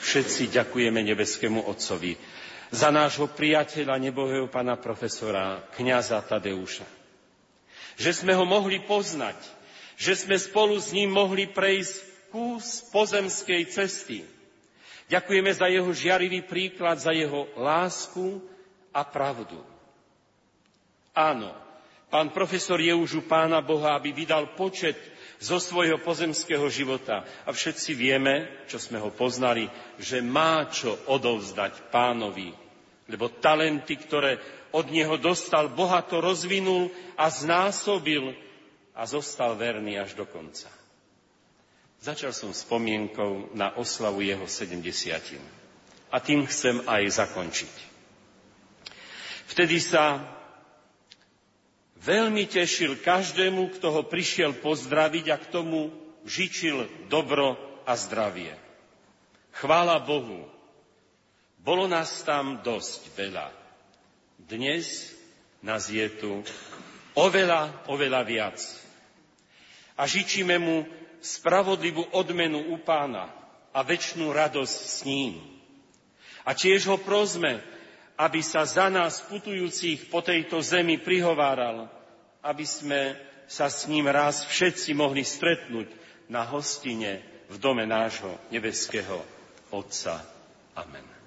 všetci ďakujeme nebeskému Otcovi, za nášho priateľa, nebohého pana profesora, kňaza Tadeuša. Že sme ho mohli poznať, že sme spolu s ním mohli prejsť kus pozemskej cesty. Ďakujeme za jeho žiarivý príklad, za jeho lásku a pravdu. Áno, pán profesor je už u pána Boha, aby vydal počet zo svojho pozemského života. A všetci vieme, čo sme ho poznali, že má čo odovzdať pánovi lebo talenty, ktoré od neho dostal, bohato rozvinul a znásobil a zostal verný až do konca. Začal som spomienkou na oslavu jeho 70. A tým chcem aj zakončiť. Vtedy sa veľmi tešil každému, kto ho prišiel pozdraviť a k tomu žičil dobro a zdravie. Chvála Bohu, bolo nás tam dosť veľa. Dnes nás je tu oveľa, oveľa viac. A žičíme mu spravodlivú odmenu u pána a väčšnú radosť s ním. A tiež ho prosme, aby sa za nás putujúcich po tejto zemi prihováral, aby sme sa s ním raz všetci mohli stretnúť na hostine v dome nášho nebeského Otca. Amen.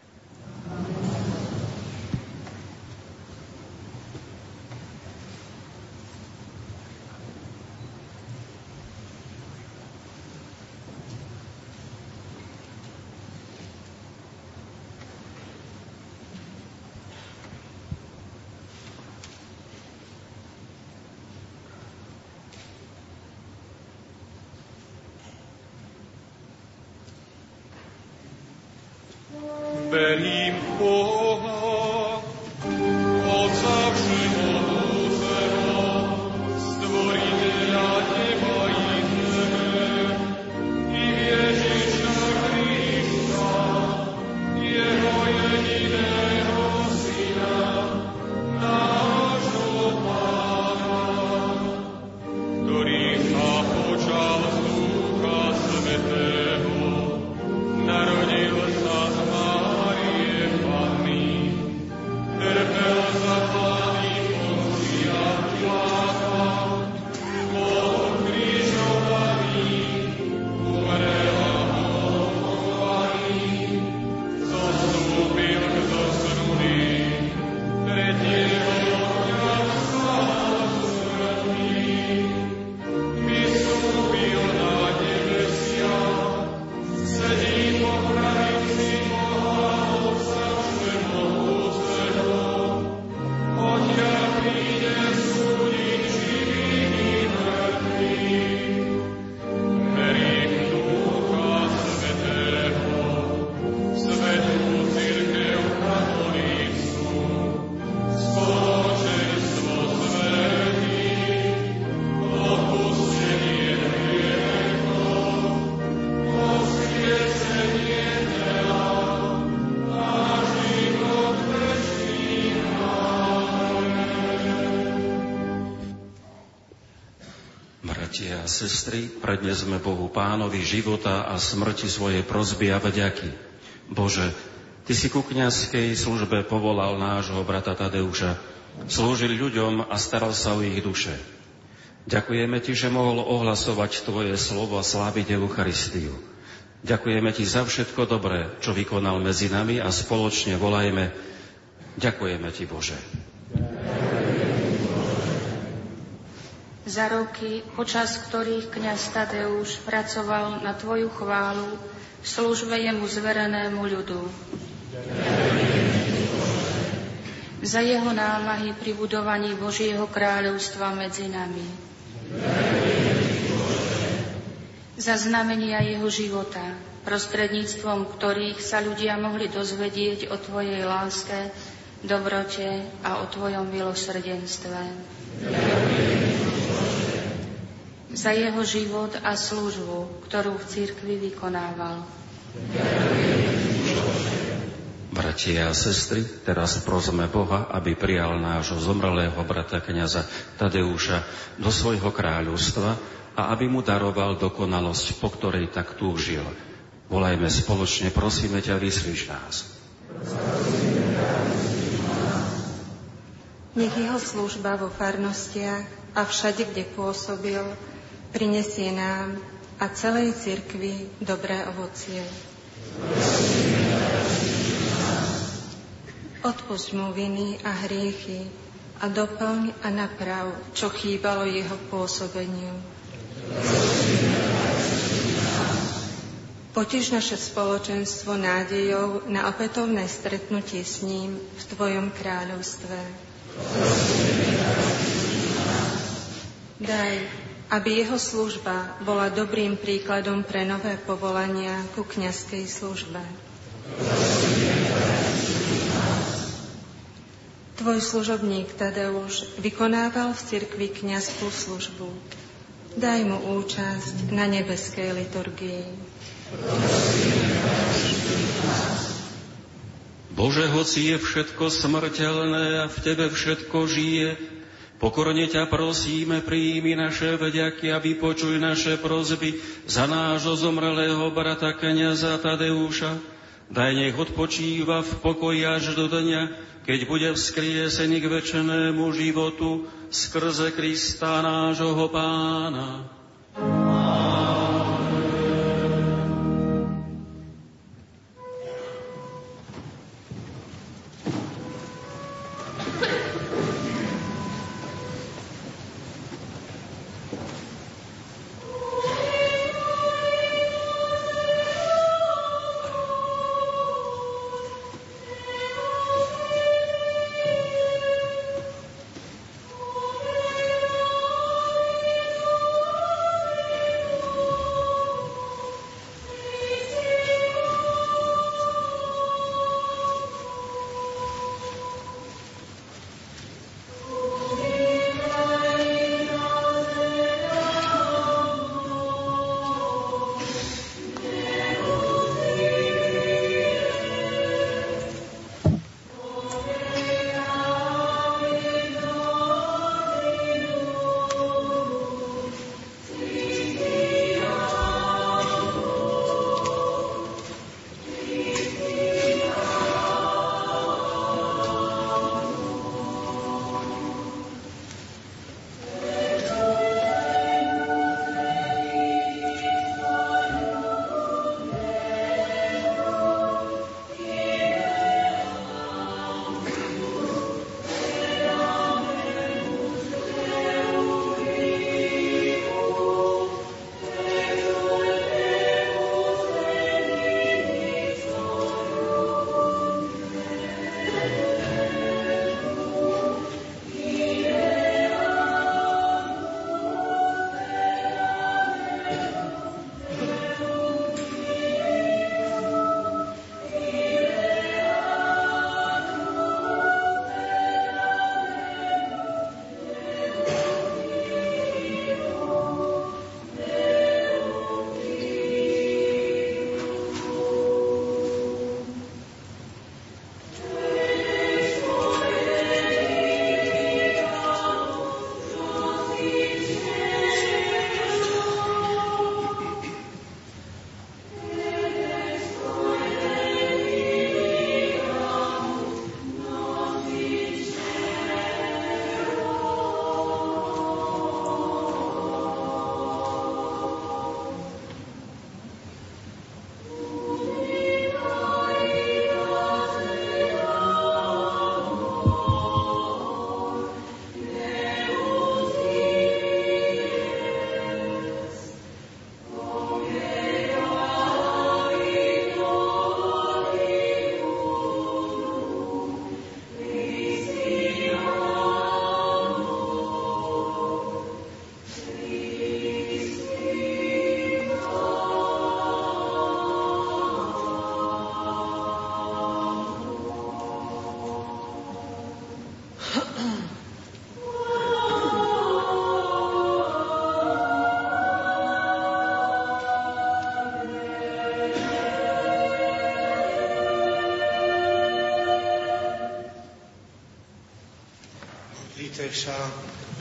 Prednesme Bohu Pánovi života a smrti svoje prozby a vďaky. Bože, Ty si ku kniazkej službe povolal nášho brata Tadeuša, slúžil ľuďom a staral sa o ich duše. Ďakujeme Ti, že mohol ohlasovať Tvoje slovo a sláviť Eucharistiu. Ďakujeme Ti za všetko dobré, čo vykonal medzi nami a spoločne volajme Ďakujeme Ti, Bože. Za roky, počas ktorých kniaz Tadeuš pracoval na Tvoju chválu v službe jemu zverenému ľudu. Za jeho námahy pri budovaní Božieho kráľovstva medzi nami. Za znamenia jeho života, prostredníctvom ktorých sa ľudia mohli dozvedieť o Tvojej láske, dobrote a o Tvojom milosrdenstve. Ďakujem za jeho život a službu, ktorú v cirkvi vykonával. Bratia a sestry, teraz prosme Boha, aby prijal nášho zomrelého brata kniaza Tadeuša do svojho kráľovstva a aby mu daroval dokonalosť, po ktorej tak túžil. Volajme spoločne, prosíme ťa, vyslíš nás. Nech jeho služba vo farnostiach a všade, kde pôsobil, prinesie nám a celej cirkvi dobré ovocie. Odpusť mu viny a hriechy a doplň a naprav, čo chýbalo jeho pôsobeniu. Potež naše spoločenstvo nádejou na opätovné stretnutie s ním v Tvojom kráľovstve. Daj, aby jeho služba bola dobrým príkladom pre nové povolania ku kňazskej službe. Tvoj služobník Tadeuš vykonával v cirkvi kňazskú službu. Daj mu účasť na nebeskej liturgii. Bože, hoci je všetko smrteľné a v Tebe všetko žije, pokorne ťa prosíme, príjmi naše vďaky a vypočuj naše prozby za nášho zomrelého brata kniaza Tadeuša. Daj nech odpočíva v pokoji až do dňa, keď bude vzkriesený k večenému životu skrze Krista nášho pána. sa,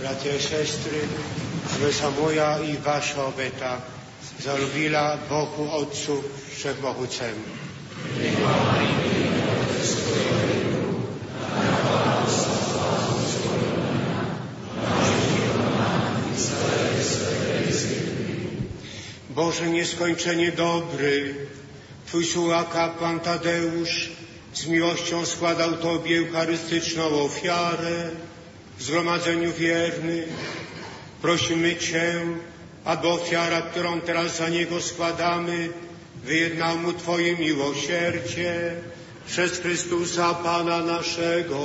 bratia a sestry, aby sa moja i vaša obeta zalúbila Bohu Otcu Všechmohúcemu. Boże nieskończenie dobry, Twój sługa kapłan Tadeusz z miłością składał Tobie eucharystyczną ofiarę, w zgromadzeniu wiernych. Prosimy Cię, aby ofiara, którą teraz za Niego składamy, wyjednał Mu Twoje miłosierdzie przez Chrystusa Pana naszego.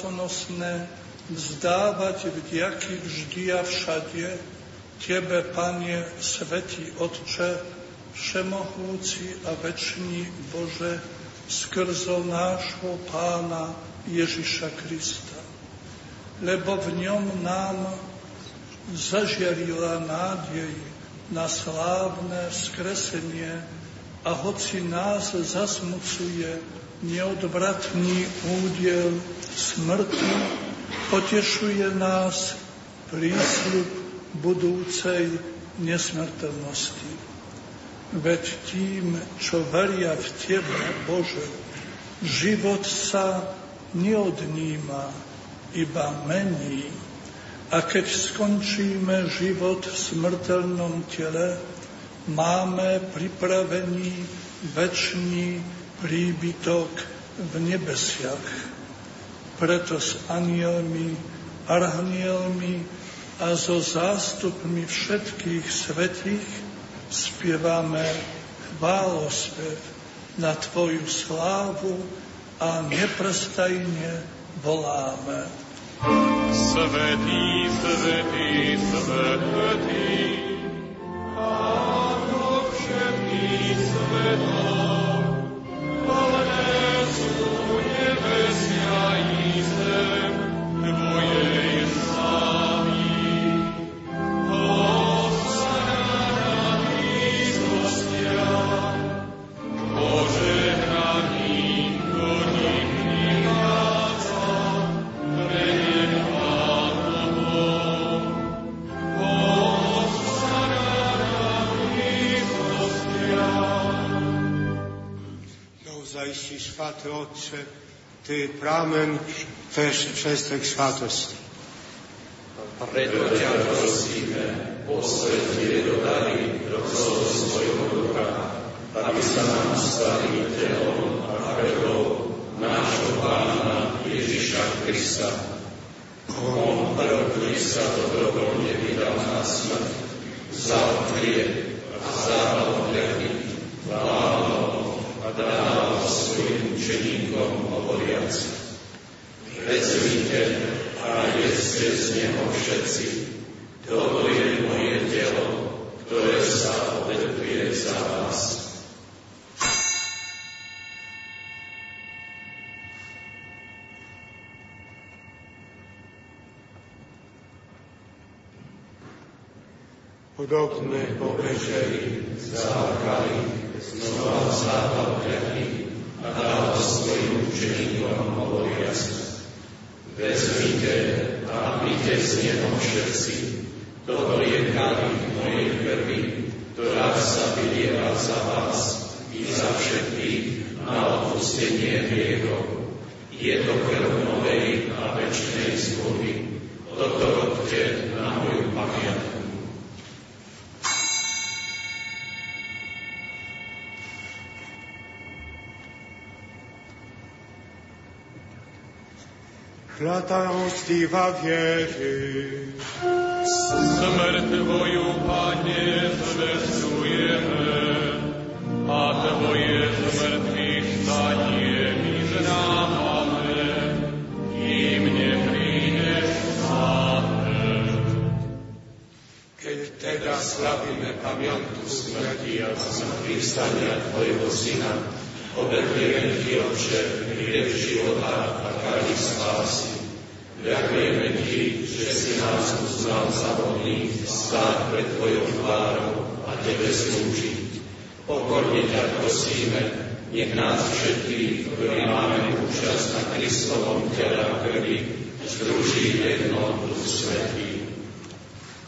Spasonosné vzdávať vďaky vždy a všade Tebe, Panie, Svetý Otče, Všemohúci a Večný Bože, skrzo nášho Pána Ježiša Krista. Lebo v ňom nám zažiarila nádej na slávne skresenie a hoci nás zasmucuje neodvratný údiel smrti, potešuje nás prísľub budúcej nesmrteľnosti. Veď tým, čo veria v Tebe, Bože, život sa neodníma, iba mení. A keď skončíme život v smrteľnom tele, máme pripravený väčší príbytok v nebesiach. Preto s anielmi, arhanielmi a so zástupmi všetkých svetých spievame chválospev na Tvoju slávu a neprestajne voláme. Svetý, svetý, svetý, Pánok všetkých svetov, plné sú nebesia i zem, Tvojej Święty Otcze, Ty pramen też światosti. Preto ťa prosíme, posvet tieto dary do svojho ducha, aby sa nám stali telom a krvou nášho Pána Ježiša Krista. On, ktorý sa dobrovoľne vydal na smrť, vzal chlieb a hľady, vládol a dával svojim učeníkom hovoriac. Vezmite a jedzte z neho všetci. Toto je moje telo, ktoré sa obetuje za vás. Podobné po večeri zákali, znova hľadí a dával svojim učeníkom hovoriac. Vezmite a pite z neho všetci. Toto je kalich mojej krvi, ktorá sa vylieva za vás i za všetkých na odpustenie hriechov. Je to krv novej a večnej zmluvy. Toto robte na moju pamiatku. Klata mocliwa wierzy. Smrt Twoją, Panie, zwiastujemy, a Twoje zmartwychwstanie mi znamy i mnie przyjdziesz Keď teda slavíme pamiątku smrti a zmartwychwstania Twojego Syna, obetujeme Ti, Otče, hriech života a spásy. Ďakujeme Ti, že si nás uznal za hodných stáť pred Tvojou tvárou a Tebe slúžiť. Pokorne ťa prosíme, nech nás všetkých, ktorí máme účasť na Kristovom tele a krvi, združí jedno Duch Svetý.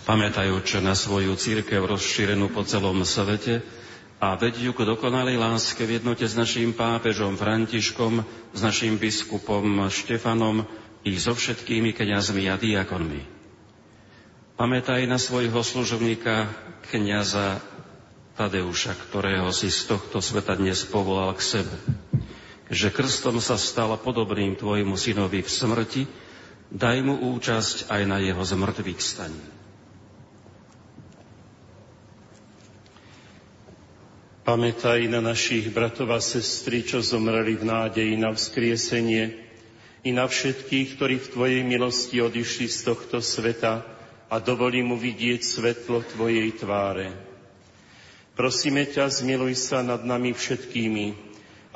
Pamätajúce na svoju církev rozšírenú po celom svete, a vedí ju k dokonalej láske v jednote s naším pápežom Františkom, s našim biskupom Štefanom i so všetkými kňazmi a diakonmi. Pamätaj na svojho služobníka, kniaza Tadeuša, ktorého si z tohto sveta dnes povolal k sebe. Že krstom sa stala podobným tvojmu synovi v smrti, daj mu účasť aj na jeho zmrtvých staní. Pamätaj na našich bratov a sestry, čo zomreli v nádeji na vzkriesenie, i na všetkých, ktorí v Tvojej milosti odišli z tohto sveta a dovolí mu vidieť svetlo Tvojej tváre. Prosíme ťa, zmiluj sa nad nami všetkými,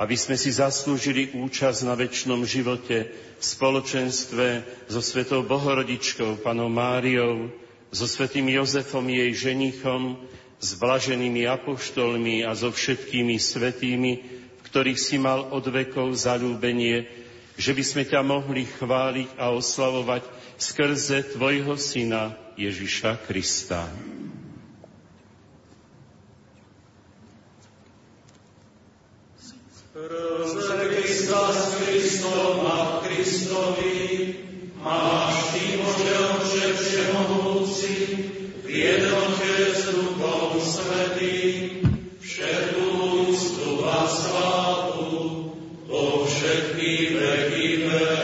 aby sme si zaslúžili účasť na väčšnom živote v spoločenstve so Svetou Bohorodičkou, Panou Máriou, so Svetým Jozefom, jej ženichom, s blaženými apoštolmi a so všetkými svetými, v ktorých si mal od vekov zalúbenie, že by sme ťa mohli chváliť a oslavovať skrze Tvojho Syna Ježiša Krista. Skrze Krista s Kristom a Kristovi máš Ty, Bože Oče Všemohúci, všetky veky vekov.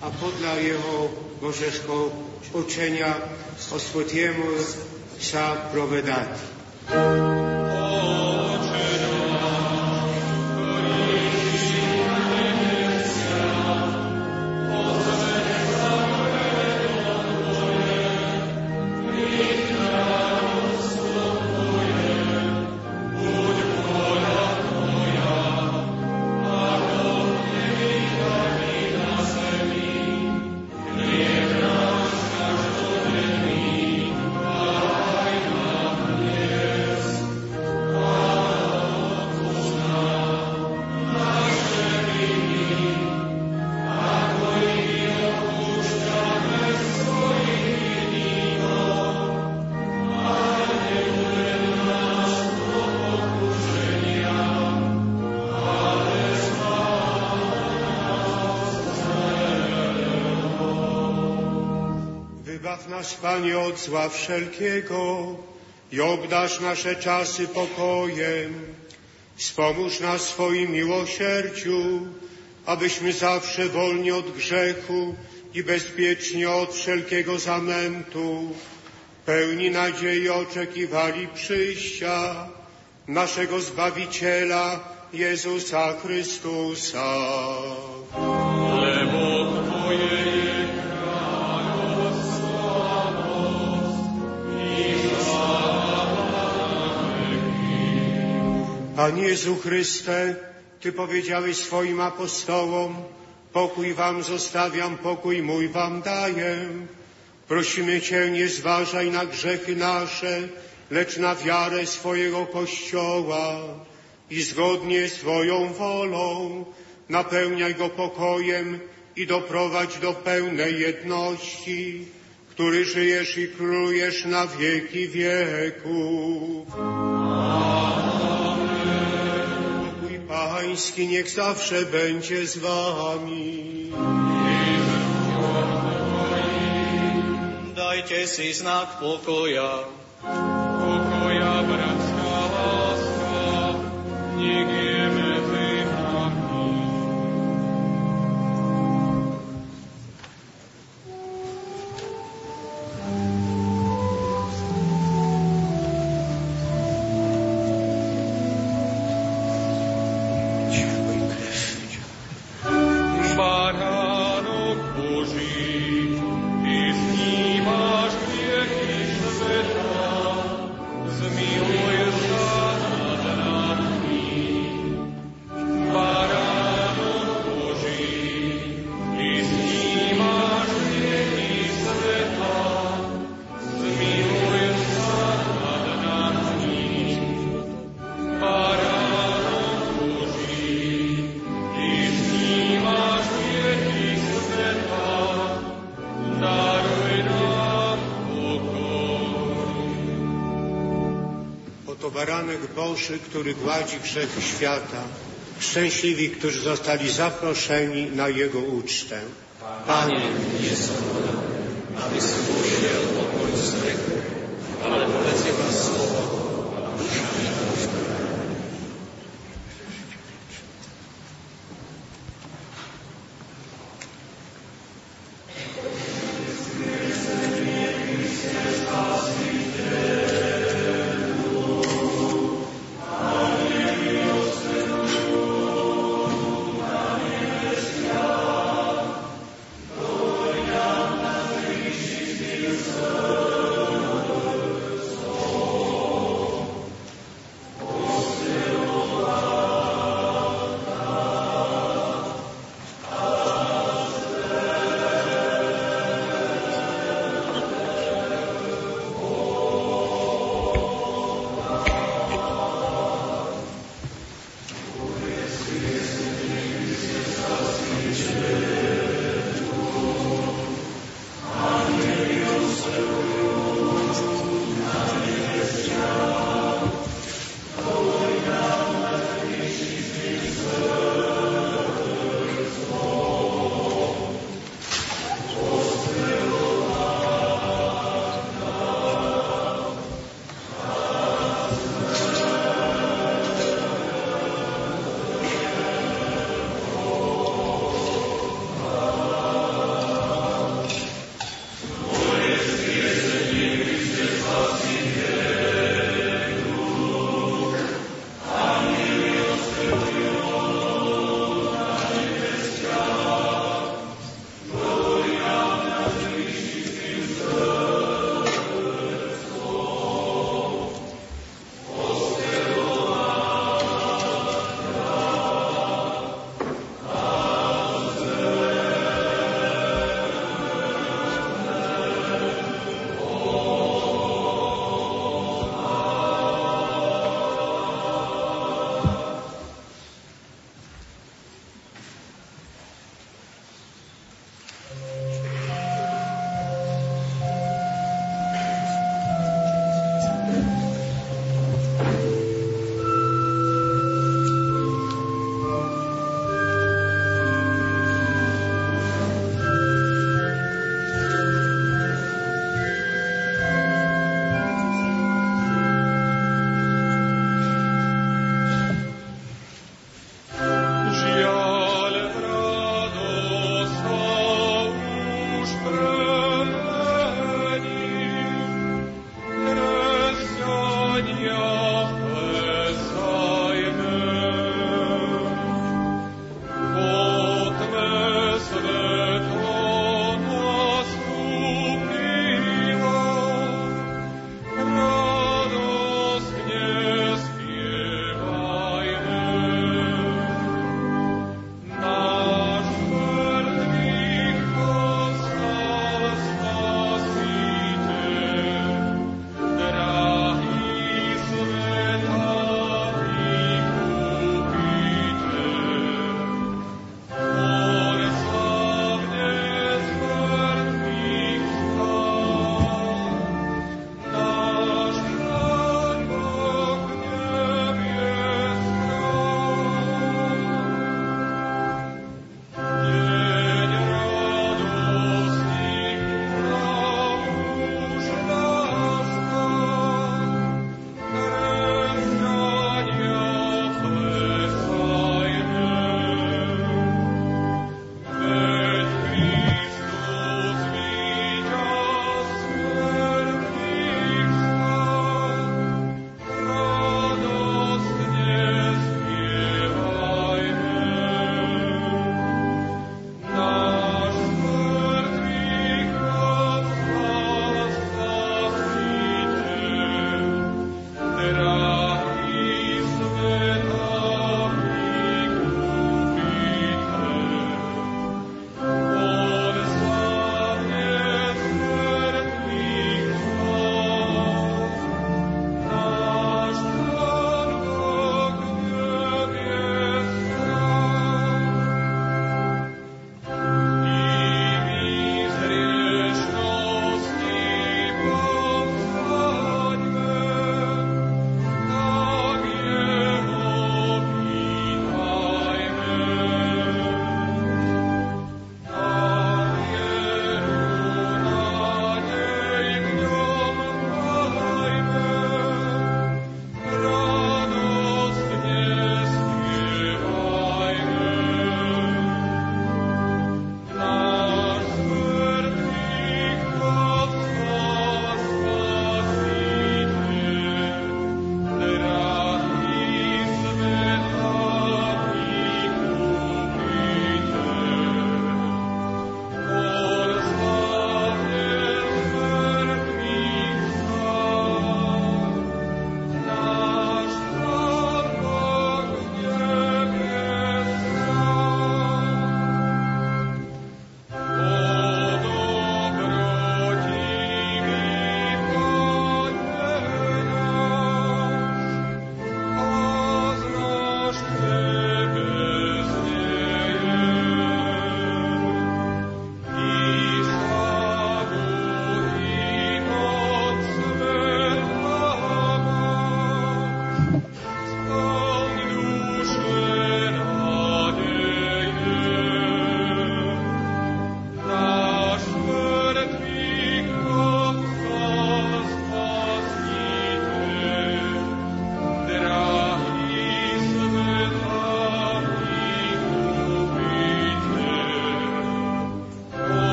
A podľa jeho božeského učenia osvetiemu sa provedať. Zła wszelkiego i obdarz nasze czasy pokojem. Wspomóż nas swoim miłosierdziu, abyśmy zawsze wolni od grzechu i bezpiecznie od wszelkiego zamętu, pełni nadziei oczekiwali przyjścia naszego Zbawiciela Jezusa Chrystusa. Twoje Panie Jezu Chryste, Ty powiedziałeś swoim apostołom, pokój wam zostawiam, pokój mój wam daję. Prosimy Cię, nie zważaj na grzechy nasze, lecz na wiarę swojego Kościoła i zgodnie z Twoją wolą napełniaj go pokojem i doprowadź do pełnej jedności, który żyjesz i królujesz na wieki wieków. Pokój Pański niech zawsze będzie z Wami. Dajte si znak pokoja. pokoja, bratská láska, nech je baranek Boży, który gładzi grzechy świata. Szczęśliwi, którzy zostali zaproszeni na Jego ucztę. Panie, nie są aby spojrzał o mój zryk, ale powiedz Jego słowo, a dusza mi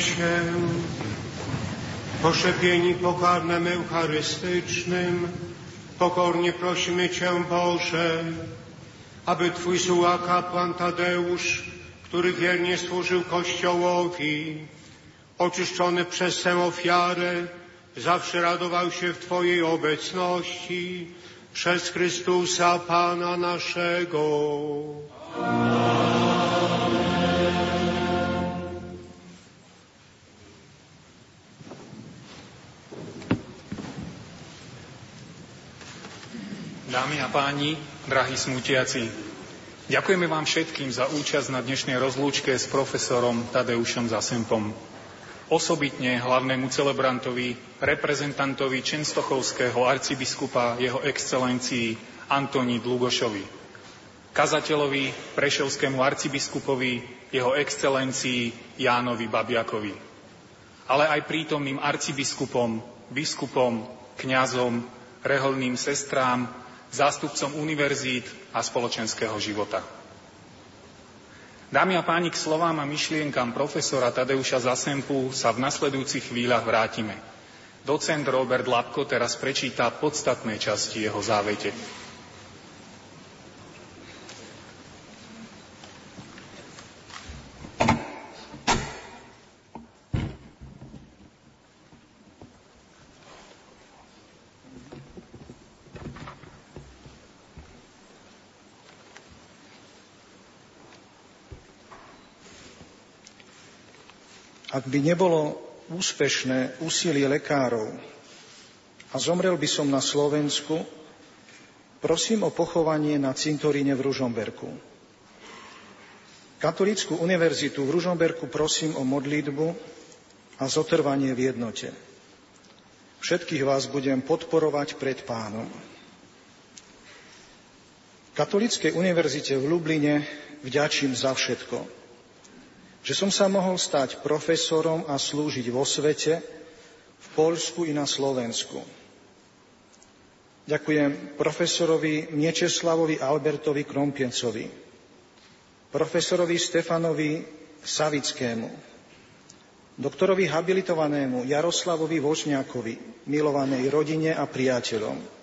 Módlmy się poszepieni pokarmem eucharystycznym. Pokornie prosimy Cię, Boże, aby Twój sługa kapłan Tadeusz, który wiernie służył Kościołowi, oczyszczony przez tę ofiarę, zawsze radował się w Twojej obecności przez Chrystusa Pana naszego. Dámy a páni, drahí smutiaci, ďakujeme vám všetkým za účasť na dnešnej rozlúčke s profesorom Tadeušom Zasempom. Osobitne hlavnému celebrantovi, reprezentantovi Čenstochovského arcibiskupa jeho excelencii Antoni Dlugošovi. Kazateľovi, prešovskému arcibiskupovi, jeho excelencii Jánovi Babiakovi. Ale aj prítomným arcibiskupom, biskupom, kňazom, reholným sestrám, zástupcom univerzít a spoločenského života. Dámy a páni, k slovám a myšlienkam profesora Tadeuša Zasempu sa v nasledujúcich chvíľach vrátime. Docent Robert Lapko teraz prečíta podstatné časti jeho závete. Ak by nebolo úspešné úsilie lekárov a zomrel by som na Slovensku, prosím o pochovanie na cintoríne v Ružomberku. Katolícku univerzitu v Ružomberku prosím o modlitbu a zotrvanie v jednote. Všetkých vás budem podporovať pred pánom. Katolíckej univerzite v Lubline vďačím za všetko že som sa mohol stať profesorom a slúžiť vo svete, v Poľsku i na Slovensku. Ďakujem profesorovi Miečeslavovi Albertovi Krompiencovi, profesorovi Stefanovi Savickému, doktorovi habilitovanému Jaroslavovi Vožňákovi, milovanej rodine a priateľom,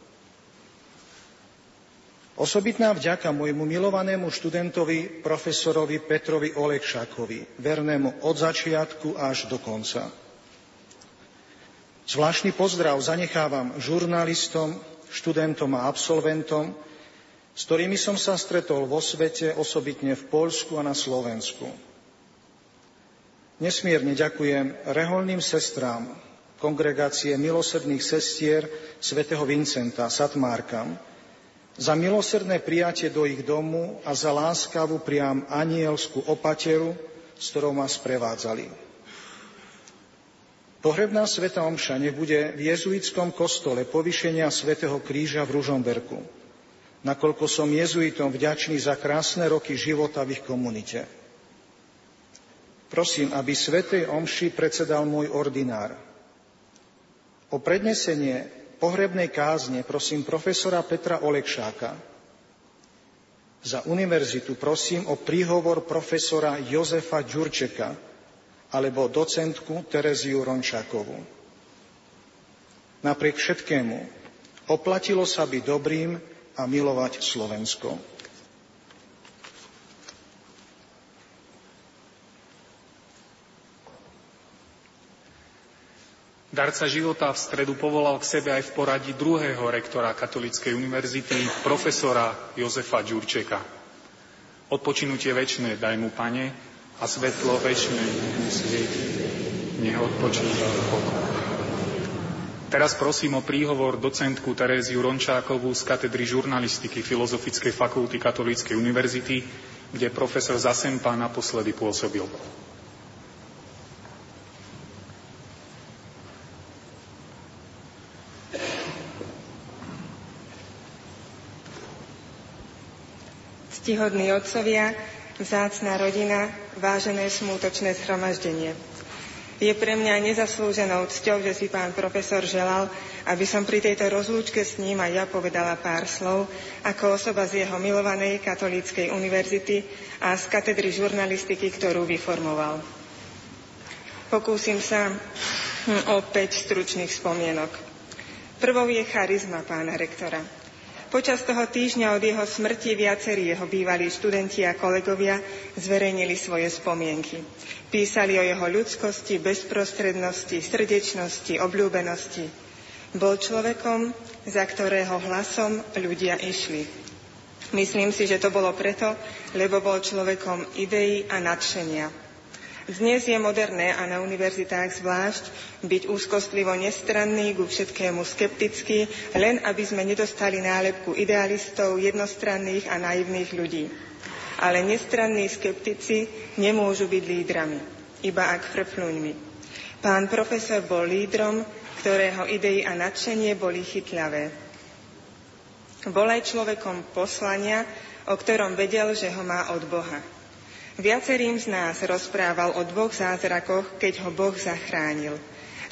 Osobitná vďaka môjmu milovanému študentovi, profesorovi Petrovi Olekšákovi, vernému od začiatku až do konca. Zvláštny pozdrav zanechávam žurnalistom, študentom a absolventom, s ktorými som sa stretol vo svete, osobitne v Poľsku a na Slovensku. Nesmierne ďakujem reholným sestrám kongregácie milosrdných sestier svätého Vincenta Satmárkam, za milosrdné prijatie do ich domu a za láskavú priam anielskú opateru, s ktorou ma sprevádzali. Pohrebná sveta omša bude v jezuitskom kostole povyšenia svätého kríža v Ružomberku, nakoľko som jezuitom vďačný za krásne roky života v ich komunite. Prosím, aby svätej omši predsedal môj ordinár. O prednesenie pohrebnej kázne prosím profesora Petra Olekšáka. Za univerzitu prosím o príhovor profesora Jozefa Ďurčeka alebo docentku Tereziu Rončákovú. Napriek všetkému oplatilo sa byť dobrým a milovať Slovensko. Darca života v stredu povolal k sebe aj v poradí druhého rektora Katolíckej univerzity, profesora Jozefa Ďurčeka. Odpočinutie väčšie daj mu, pane, a svetlo väčšie mu svieti. Nech odpočíva pokoj. Teraz prosím o príhovor docentku Teréziu Rončákovú z katedry žurnalistiky Filozofickej fakulty Katolíckej univerzity, kde profesor Zasempa naposledy pôsobil. Ctihodní otcovia, vzácná rodina, vážené smútočné zhromaždenie. Je pre mňa nezaslúženou cťou, že si pán profesor želal, aby som pri tejto rozlúčke s ním aj ja povedala pár slov ako osoba z jeho milovanej katolíckej univerzity a z katedry žurnalistiky, ktorú vyformoval. Pokúsim sa hm, o 5 stručných spomienok. Prvou je charizma pána rektora. Počas toho týždňa od jeho smrti viacerí jeho bývalí študenti a kolegovia zverejnili svoje spomienky. Písali o jeho ľudskosti, bezprostrednosti, srdečnosti, obľúbenosti. Bol človekom, za ktorého hlasom ľudia išli. Myslím si, že to bolo preto, lebo bol človekom ideí a nadšenia. Dnes je moderné a na univerzitách zvlášť byť úzkostlivo nestranný, ku všetkému skeptický, len aby sme nedostali nálepku idealistov, jednostranných a naivných ľudí. Ale nestranní skeptici nemôžu byť lídrami, iba ak frfluňmi. Pán profesor bol lídrom, ktorého idei a nadšenie boli chytľavé. Bol aj človekom poslania, o ktorom vedel, že ho má od Boha. Viacerým z nás rozprával o dvoch zázrakoch, keď ho Boh zachránil.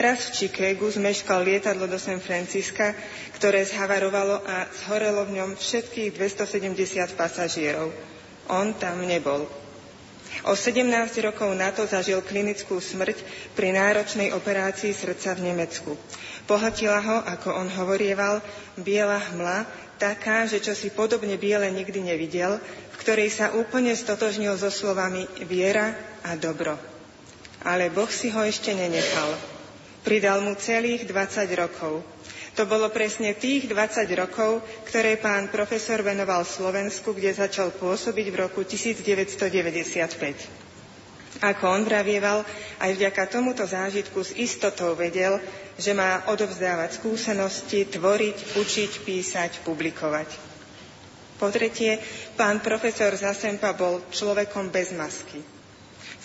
Raz v Chicagu zmeškal lietadlo do San Francisca, ktoré zhavarovalo a zhorelo v ňom všetkých 270 pasažierov. On tam nebol. O 17 rokov na to zažil klinickú smrť pri náročnej operácii srdca v Nemecku. Pohltila ho, ako on hovorieval, biela hmla, taká, že čo si podobne biele nikdy nevidel, v ktorej sa úplne stotožnil so slovami viera a dobro. Ale Boh si ho ešte nenechal. Pridal mu celých 20 rokov. To bolo presne tých 20 rokov, ktoré pán profesor venoval Slovensku, kde začal pôsobiť v roku 1995. Ako on vravieval, aj vďaka tomuto zážitku s istotou vedel, že má odovzdávať skúsenosti, tvoriť, učiť, písať, publikovať. Po tretie, pán profesor Zasempa bol človekom bez masky.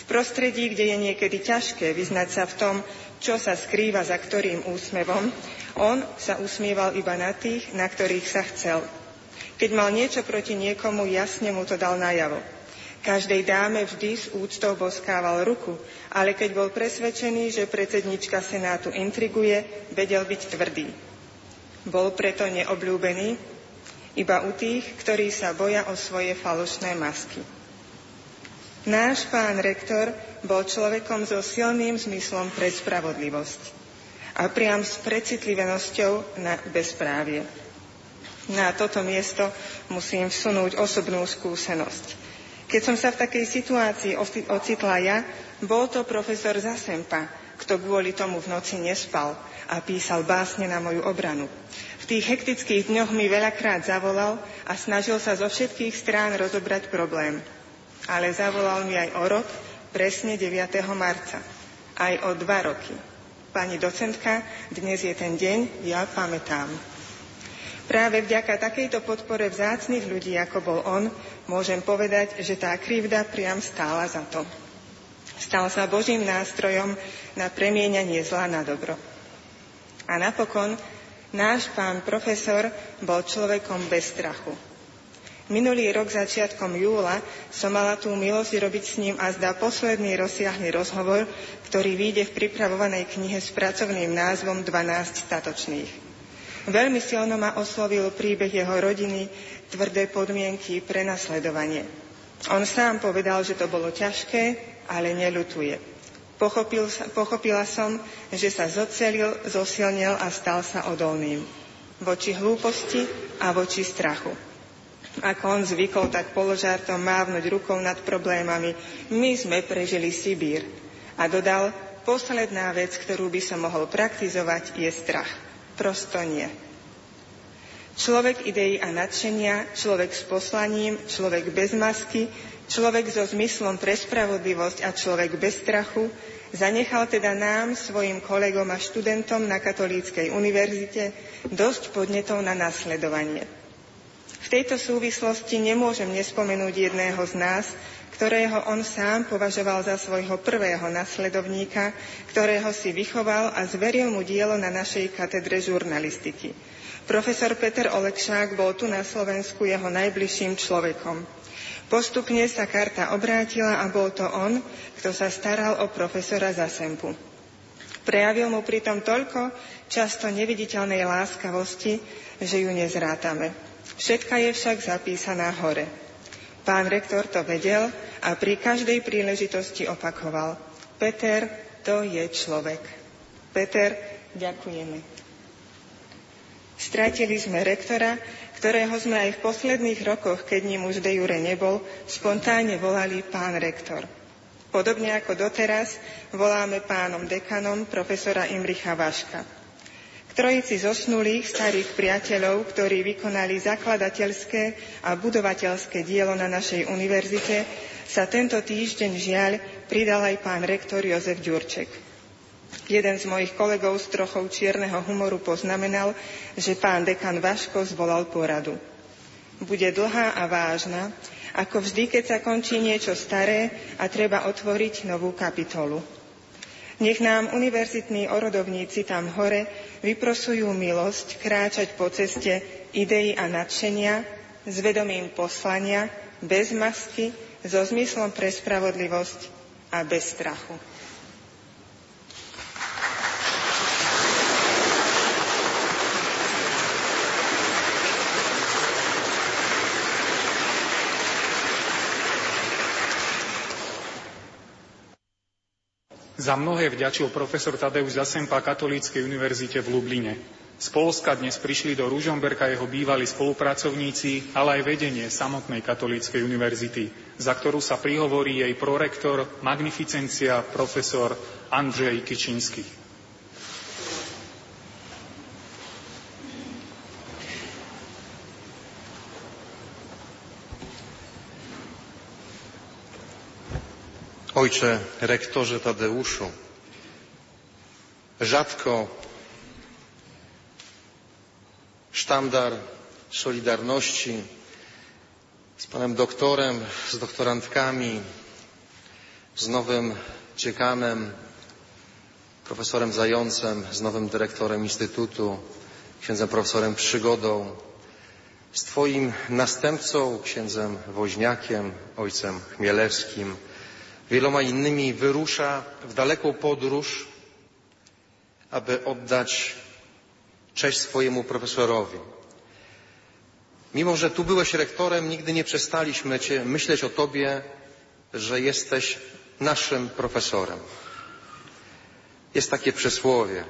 V prostredí, kde je niekedy ťažké vyznať sa v tom, čo sa skrýva za ktorým úsmevom, on sa usmieval iba na tých, na ktorých sa chcel. Keď mal niečo proti niekomu, jasne mu to dal najavo. Každej dáme vždy s úctou boskával ruku, ale keď bol presvedčený, že predsednička Senátu intriguje, vedel byť tvrdý. Bol preto neobľúbený iba u tých, ktorí sa boja o svoje falošné masky. Náš pán rektor bol človekom so silným zmyslom pre spravodlivosť a priam s precitlivenosťou na bezprávie. Na toto miesto musím vsunúť osobnú skúsenosť. Keď som sa v takej situácii ocitla ja, bol to profesor Zasempa, kto kvôli tomu v noci nespal a písal básne na moju obranu. Tých hektických dňoch mi veľakrát zavolal a snažil sa zo všetkých strán rozobrať problém. Ale zavolal mi aj o rok, presne 9. marca. Aj o dva roky. Pani docentka, dnes je ten deň, ja pamätám. Práve vďaka takejto podpore vzácných ľudí, ako bol on, môžem povedať, že tá krivda priam stála za to. Stal sa Božím nástrojom na premieňanie zla na dobro. A napokon náš pán profesor bol človekom bez strachu. Minulý rok začiatkom júla som mala tú milosť robiť s ním a zdá posledný rozsiahly rozhovor, ktorý vyjde v pripravovanej knihe s pracovným názvom 12 statočných. Veľmi silno ma oslovil príbeh jeho rodiny, tvrdé podmienky, prenasledovanie. On sám povedal, že to bolo ťažké, ale neľutuje. Pochopil, pochopila som, že sa zocelil, zosilnil a stal sa odolným. Voči hlúposti a voči strachu. Ako on zvykol tak položártom mávnuť rukou nad problémami, my sme prežili Sibír. A dodal, posledná vec, ktorú by som mohol praktizovať, je strach prosto nie. Človek ideí a nadšenia, človek s poslaním, človek bez masky, človek so zmyslom pre spravodlivosť a človek bez strachu zanechal teda nám, svojim kolegom a študentom na Katolíckej univerzite dosť podnetov na nasledovanie. V tejto súvislosti nemôžem nespomenúť jedného z nás, ktorého on sám považoval za svojho prvého nasledovníka, ktorého si vychoval a zveril mu dielo na našej katedre žurnalistiky. Profesor Peter Olekšák bol tu na Slovensku jeho najbližším človekom. Postupne sa karta obrátila a bol to on, kto sa staral o profesora Zasempu. Prejavil mu pritom toľko často neviditeľnej láskavosti, že ju nezrátame. Všetka je však zapísaná hore. Pán rektor to vedel a pri každej príležitosti opakoval. Peter, to je človek. Peter, ďakujeme. Stratili sme rektora, ktorého sme aj v posledných rokoch, keď ním už de jure nebol, spontánne volali pán rektor. Podobne ako doteraz voláme pánom dekanom profesora Imricha Vaška. K trojici zosnulých starých priateľov, ktorí vykonali zakladateľské a budovateľské dielo na našej univerzite, sa tento týždeň žiaľ pridal aj pán rektor Jozef Ďurček. Jeden z mojich kolegov s trochou čierneho humoru poznamenal, že pán dekan Vaško zvolal poradu. Bude dlhá a vážna, ako vždy, keď sa končí niečo staré a treba otvoriť novú kapitolu. Nech nám univerzitní orodovníci tam hore vyprosujú milosť kráčať po ceste ideí a nadšenia, s vedomím poslania, bez masky, so zmyslom pre spravodlivosť a bez strachu. Za mnohé vďačil profesor Tadeusz Zasempa Katolíckej univerzite v Lubline. Z Polska dnes prišli do Ružomberka jeho bývalí spolupracovníci, ale aj vedenie samotnej Katolíckej univerzity, za ktorú sa prihovorí jej prorektor, magnificencia profesor Andrzej Kičínsky. Ojcze rektorze Tadeuszu, rzadko sztandar Solidarności z panem doktorem, z doktorantkami, z nowym dziekanem, profesorem Zającem, z nowym dyrektorem Instytutu, księdzem profesorem Przygodą, z Twoim następcą, księdzem Woźniakiem, ojcem Chmielewskim, wieloma innymi wyrusza w daleką podróż, aby oddać cześć swojemu profesorowi. Mimo, że tu byłeś rektorem, nigdy nie przestaliśmy cię myśleć o Tobie, że jesteś naszym profesorem. Jest takie przysłowie.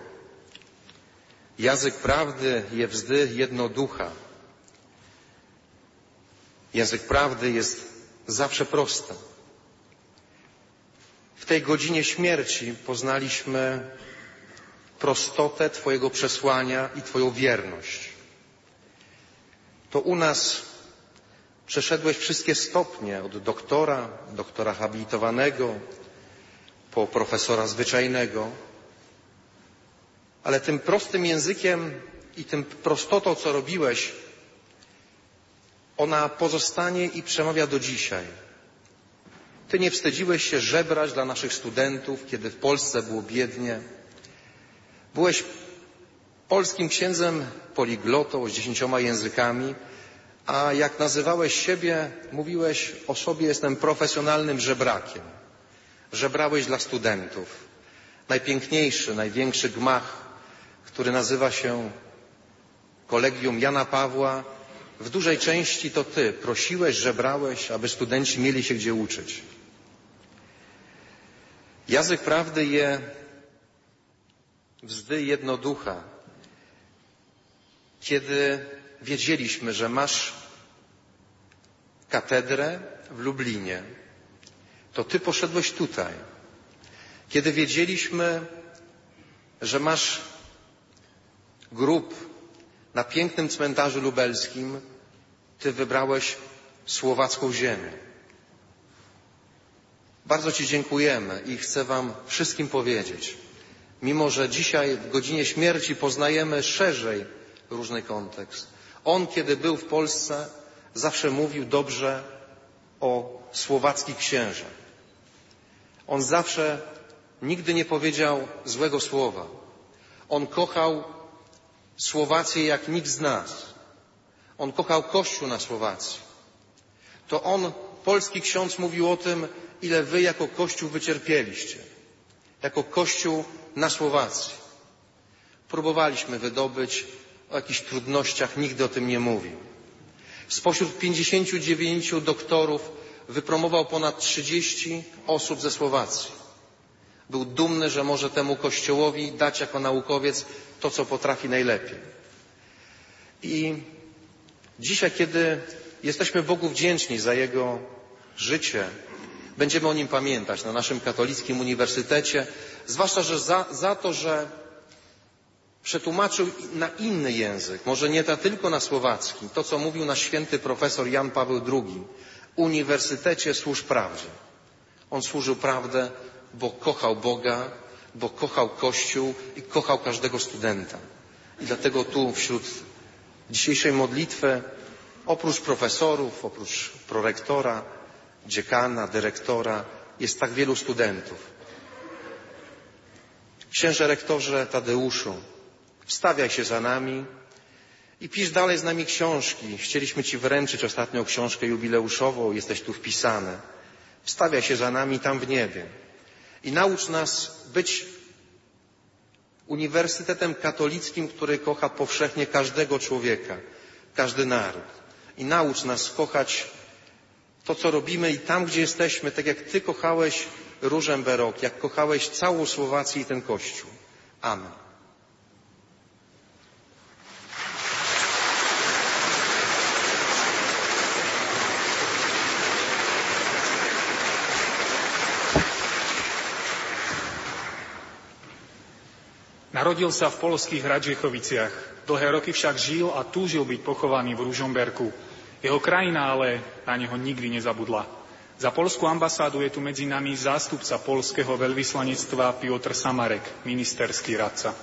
Język prawdy je wzdy jedno ducha. Język prawdy jest zawsze prosty. W tej godzinie śmierci poznaliśmy prostotę Twojego przesłania i Twoją wierność. To u nas przeszedłeś wszystkie stopnie od doktora, doktora habilitowanego, po profesora zwyczajnego, ale tym prostym językiem i tym prostotą, co robiłeś, ona pozostanie i przemawia do dzisiaj. Ty nie wstydziłeś się żebrać dla naszych studentów, kiedy w Polsce było biednie. Byłeś polskim księdzem poliglotą z dziesięcioma językami, a jak nazywałeś siebie, mówiłeś o sobie, jestem profesjonalnym żebrakiem. Żebrałeś dla studentów. Najpiękniejszy, największy gmach, który nazywa się Kolegium Jana Pawła, w dużej części to ty prosiłeś, żebrałeś, aby studenci mieli się gdzie uczyć. Język prawdy je wzdy jednoducha. Kiedy wiedzieliśmy, że masz katedrę w Lublinie, to ty poszedłeś tutaj. Kiedy wiedzieliśmy, że masz grób na pięknym cmentarzu lubelskim, ty wybrałeś słowacką ziemię. Bardzo Ci dziękujemy i chcę Wam wszystkim powiedzieć, mimo że dzisiaj w godzinie śmierci poznajemy szerzej różny kontekst. On, kiedy był w Polsce, zawsze mówił dobrze o słowackich księżach. On zawsze nigdy nie powiedział złego słowa. On kochał Słowację jak nikt z nas. On kochał Kościół na Słowacji. To on, polski ksiądz, mówił o tym, ile wy jako Kościół wycierpieliście, jako Kościół na Słowacji. Próbowaliśmy wydobyć o jakichś trudnościach, nigdy o tym nie mówił. Spośród 59 doktorów wypromował ponad 30 osób ze Słowacji. Był dumny, że może temu Kościołowi dać jako naukowiec to, co potrafi najlepiej. I dzisiaj, kiedy jesteśmy Bogu wdzięczni za Jego życie, będziemy o Nim pamiętać na naszym katolickim uniwersytecie, zwłaszcza, że za, za to, że przetłumaczył na inny język, może nie tylko na słowacki, to co mówił nasz święty profesor Jan Paweł II, Uniwersytecie służ prawdzie. On służył prawdę, bo kochał Boga, bo kochał Kościół i kochał każdego studenta. I dlatego tu wśród dzisiejszej modlitwy, oprócz profesorów, oprócz prorektora, dziekana, dyrektora, jest tak wielu studentów. Księże rektorze Tadeuszu, wstawiaj się za nami i pisz dalej z nami książki. Chcieliśmy Ci wręczyć ostatnią książkę jubileuszową, jesteś tu wpisany. Wstawiaj się za nami tam w niebie i naucz nas być uniwersytetem katolickim, który kocha powszechnie każdego człowieka, każdy naród. I naucz nas kochać to, co robimy i tam, gdzie jesteśmy, tak jak Ty kochałeś Różemberok, jak kochałeś całą Słowację i ten Kościół. Amen. Narodil sa v polských Radžichoviciach. Dlhé roky však žil a túžil byť pochovaný v Ružomberku. Jeho krajina ale na neho nikdy nezabudla. Za polskú ambasádu je tu medzi nami zástupca polského veľvyslanectva Piotr Samarek, ministerský radca.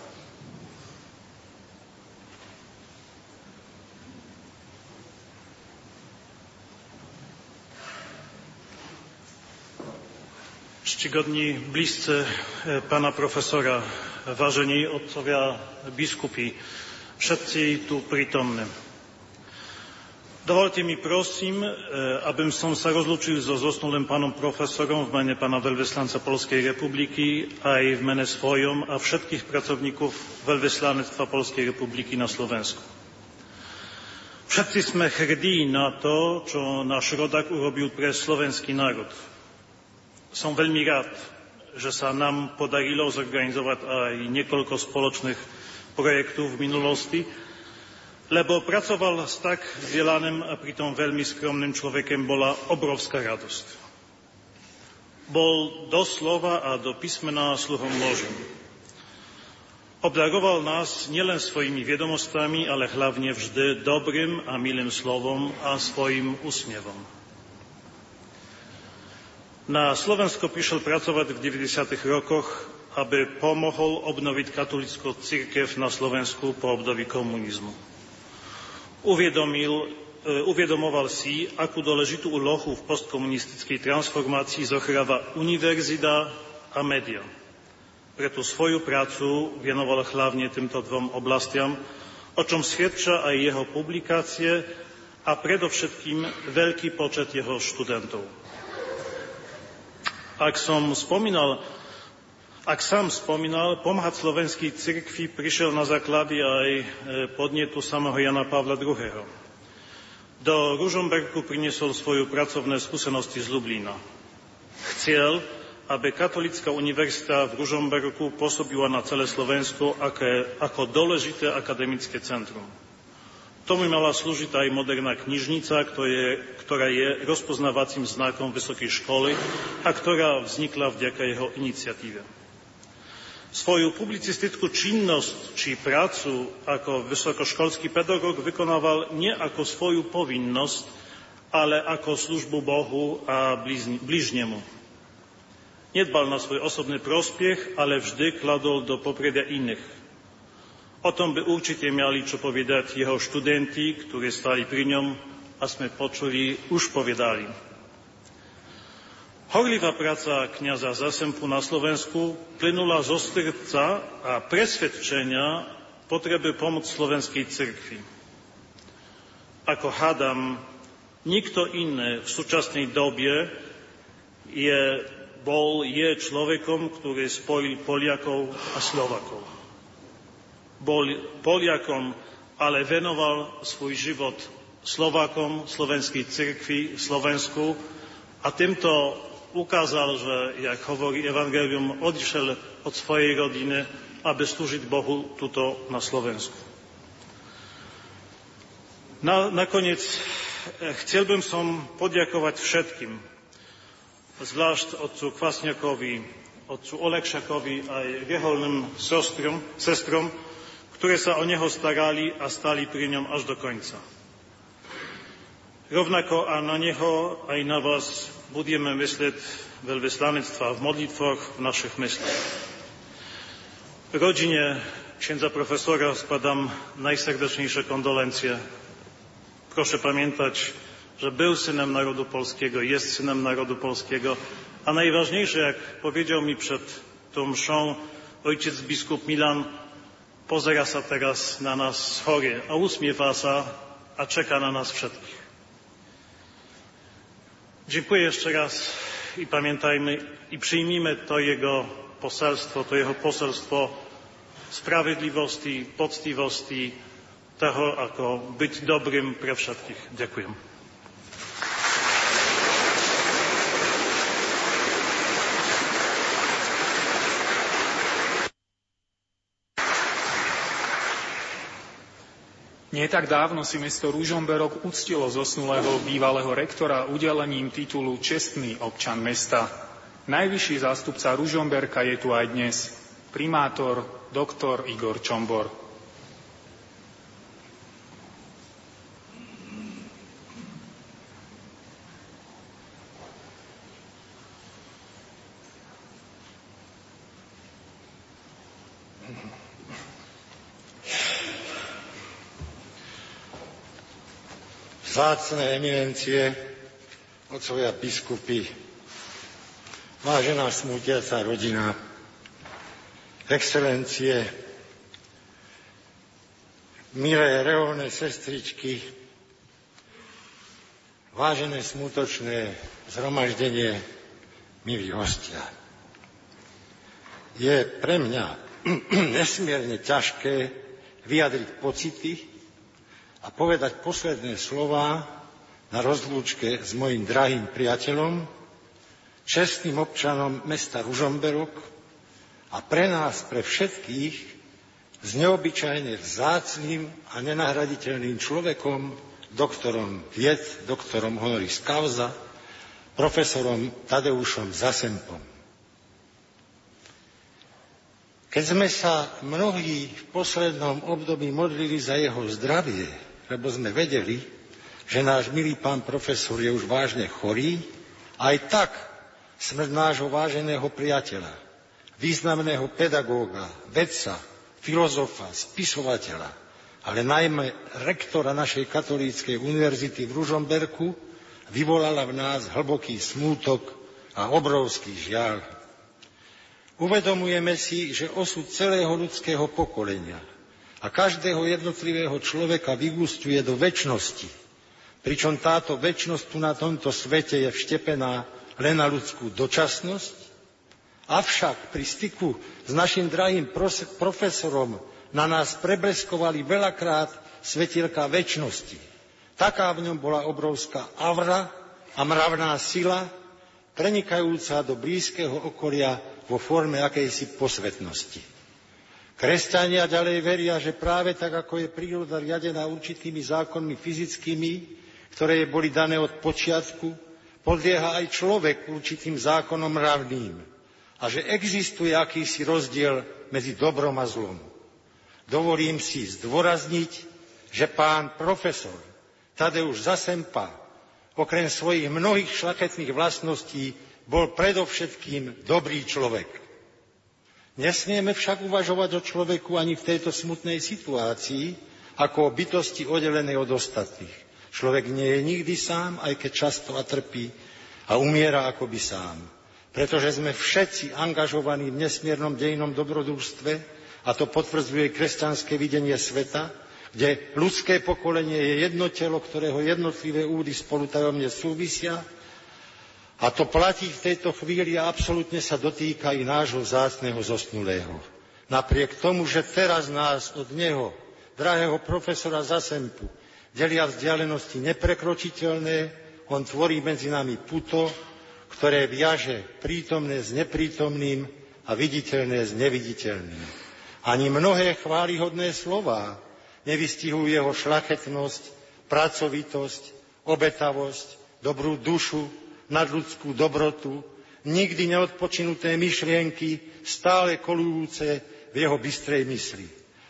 Czcigodni bliscy e, pana profesora vážení otcovia biskupy, všetci tu prítomní. Dovolte mi prosím, e, abym som sa rozlúčil so zosnulým pánom profesorom v mene pána veľvyslanca Polskej republiky aj v mene svojom a všetkých pracovníkov veľvyslanectva Polskej republiky na Slovensku. Všetci sme hrdí na to, čo náš rodak urobil pre slovenský národ. Som veľmi rád, že sa nám podarilo zorganizovať aj niekoľko spoločných projektov v minulosti, lebo pracoval s tak vzdelaným a pritom veľmi skromným človekom bola obrovská radosť. Bol doslova a do písmena sluhom Božím. Obdaroval nás nielen svojimi vedomostami, ale hlavne vždy dobrým a milým slovom a svojim úsmievom. Na Slovensko prišiel pracovať v 90. rokoch, aby pomohol obnoviť katolickú cirkev na Slovensku po období komunizmu. Uvedomil, e, uvedomoval si, akú dôležitú úlohu v postkomunistickej transformácii zohráva univerzita a média. Preto svoju prácu venoval hlavne týmto dvom oblastiam, o čom svedčia aj jeho publikácie a predovšetkým veľký počet jeho študentov. Ak som spomínal, ak sám spomínal, pomáhať slovenskej cirkvi prišiel na základy aj e, podnetu samého Jana Pavla II. Do Ružomberku priniesol svoju pracovné skúsenosti z Lublína. Chcel, aby Katolická univerzita v Ružomberku pôsobila na celé Slovensko ako dôležité akademické centrum. Tomu mala slúžiť aj moderná knižnica, ktorá je rozpoznávacím znakom vysokej školy a ktorá vznikla vďaka jeho iniciatíve. Svoju publicistickú činnosť či prácu ako vysokoškolský pedagóg vykonával nie ako svoju povinnosť, ale ako službu Bohu a bližnemu. Nedbal na svoj osobný prospiech, ale vždy kladol do popredia iných O tom by určite mali čo povedať jeho študenti, ktorí stali pri ňom a sme počuli, už povedali. Horlivá práca kniaza Zasempu na Slovensku plynula zo srdca a presvedčenia potreby pomoc slovenskej cirkvi. Ako hádam, nikto iný v súčasnej dobie je, bol, je človekom, ktorý spojil Poliakov a Slovakov bol Poliakom, ale venoval svoj život Slovákom, slovenskej cirkvi, Slovensku a týmto ukázal, že, jak hovorí Evangelium, odišiel od svojej rodiny, aby slúžiť Bohu tuto na Slovensku. Na, nakoniec eh, chcel by som poďakovať všetkým, zvlášť otcu Kvasniakovi, otcu Olekšakovi aj reholným sestrom, sestrom, ktoré sa o neho starali a stali pri ňom až do konca. Rovnako a na neho aj na vás budeme myslieť veľvyslanectva v modlitwach v našich myślach. Rodzinie księdza profesora składam najserdeczniejsze kondolencje. Proszę pamiętać, że był synem narodu polskiego, jest synem narodu polskiego, a najważniejsze, jak powiedział mi przed tą mszą ojciec biskup Milan, pozera sa teraz na nas chory, a usmiewa a czeka na nas wszystkich. Dziękuję jeszcze raz i pamiętajmy i przyjmijmy to jego poselstwo, to jeho poselstwo sprawiedliwości, poctivosti, toho, ako byť dobrým pre všetkých. Ďakujem. Nie tak dávno si mesto Ružomberok uctilo zosnulého bývalého rektora udelením titulu Čestný občan mesta. Najvyšší zástupca Ružomberka je tu aj dnes, primátor doktor Igor Čombor. Vzácne eminencie, otcovia biskupy, vážená smútiaca rodina, excelencie, milé reholné sestričky, vážené smutočné zhromaždenie, milí hostia. Je pre mňa *clears throat* nesmierne ťažké vyjadriť pocity, a povedať posledné slová na rozlúčke s mojim drahým priateľom, čestným občanom mesta Ružomberok a pre nás, pre všetkých, s neobyčajne vzácným a nenahraditeľným človekom, doktorom vied, doktorom honoris causa, profesorom Tadeušom Zasempom. Keď sme sa mnohí v poslednom období modlili za jeho zdravie, lebo sme vedeli, že náš milý pán profesor je už vážne chorý, aj tak smrť nášho váženého priateľa, významného pedagóga, vedca, filozofa, spisovateľa, ale najmä rektora našej katolíckej univerzity v Ružomberku vyvolala v nás hlboký smútok a obrovský žiaľ. Uvedomujeme si, že osud celého ľudského pokolenia a každého jednotlivého človeka vyústiuje do väčšnosti. Pričom táto väčšnosť tu na tomto svete je vštepená len na ľudskú dočasnosť, avšak pri styku s našim drahým profesorom na nás prebreskovali veľakrát svetielka väčšnosti. Taká v ňom bola obrovská avra a mravná sila, prenikajúca do blízkeho okolia vo forme akejsi posvetnosti. Kresťania ďalej veria, že práve tak, ako je príroda riadená určitými zákonmi fyzickými, ktoré jej boli dané od počiatku, podlieha aj človek určitým zákonom mravným a že existuje akýsi rozdiel medzi dobrom a zlom. Dovolím si zdôrazniť, že pán profesor Tadeusz Zasempa okrem svojich mnohých šlachetných vlastností bol predovšetkým dobrý človek. Nesmieme však uvažovať o človeku ani v tejto smutnej situácii ako o bytosti oddelenej od ostatných. Človek nie je nikdy sám, aj keď často a trpí a umiera akoby sám. Pretože sme všetci angažovaní v nesmiernom dejnom dobrodružstve a to potvrdzuje kresťanské videnie sveta, kde ľudské pokolenie je jedno telo, ktorého jednotlivé údy spolu tajomne súvisia a to platí v tejto chvíli a absolútne sa dotýka i nášho vzácneho zosnulého. Napriek tomu, že teraz nás od neho, drahého profesora Zasempu, Delia vzdialenosti neprekročiteľné, on tvorí medzi nami puto, ktoré viaže prítomné s neprítomným a viditeľné s neviditeľným. Ani mnohé chválihodné slová nevystihujú jeho šlachetnosť, pracovitosť, obetavosť, dobrú dušu, nadľudskú dobrotu, nikdy neodpočinuté myšlienky, stále kolujúce v jeho bystrej mysli.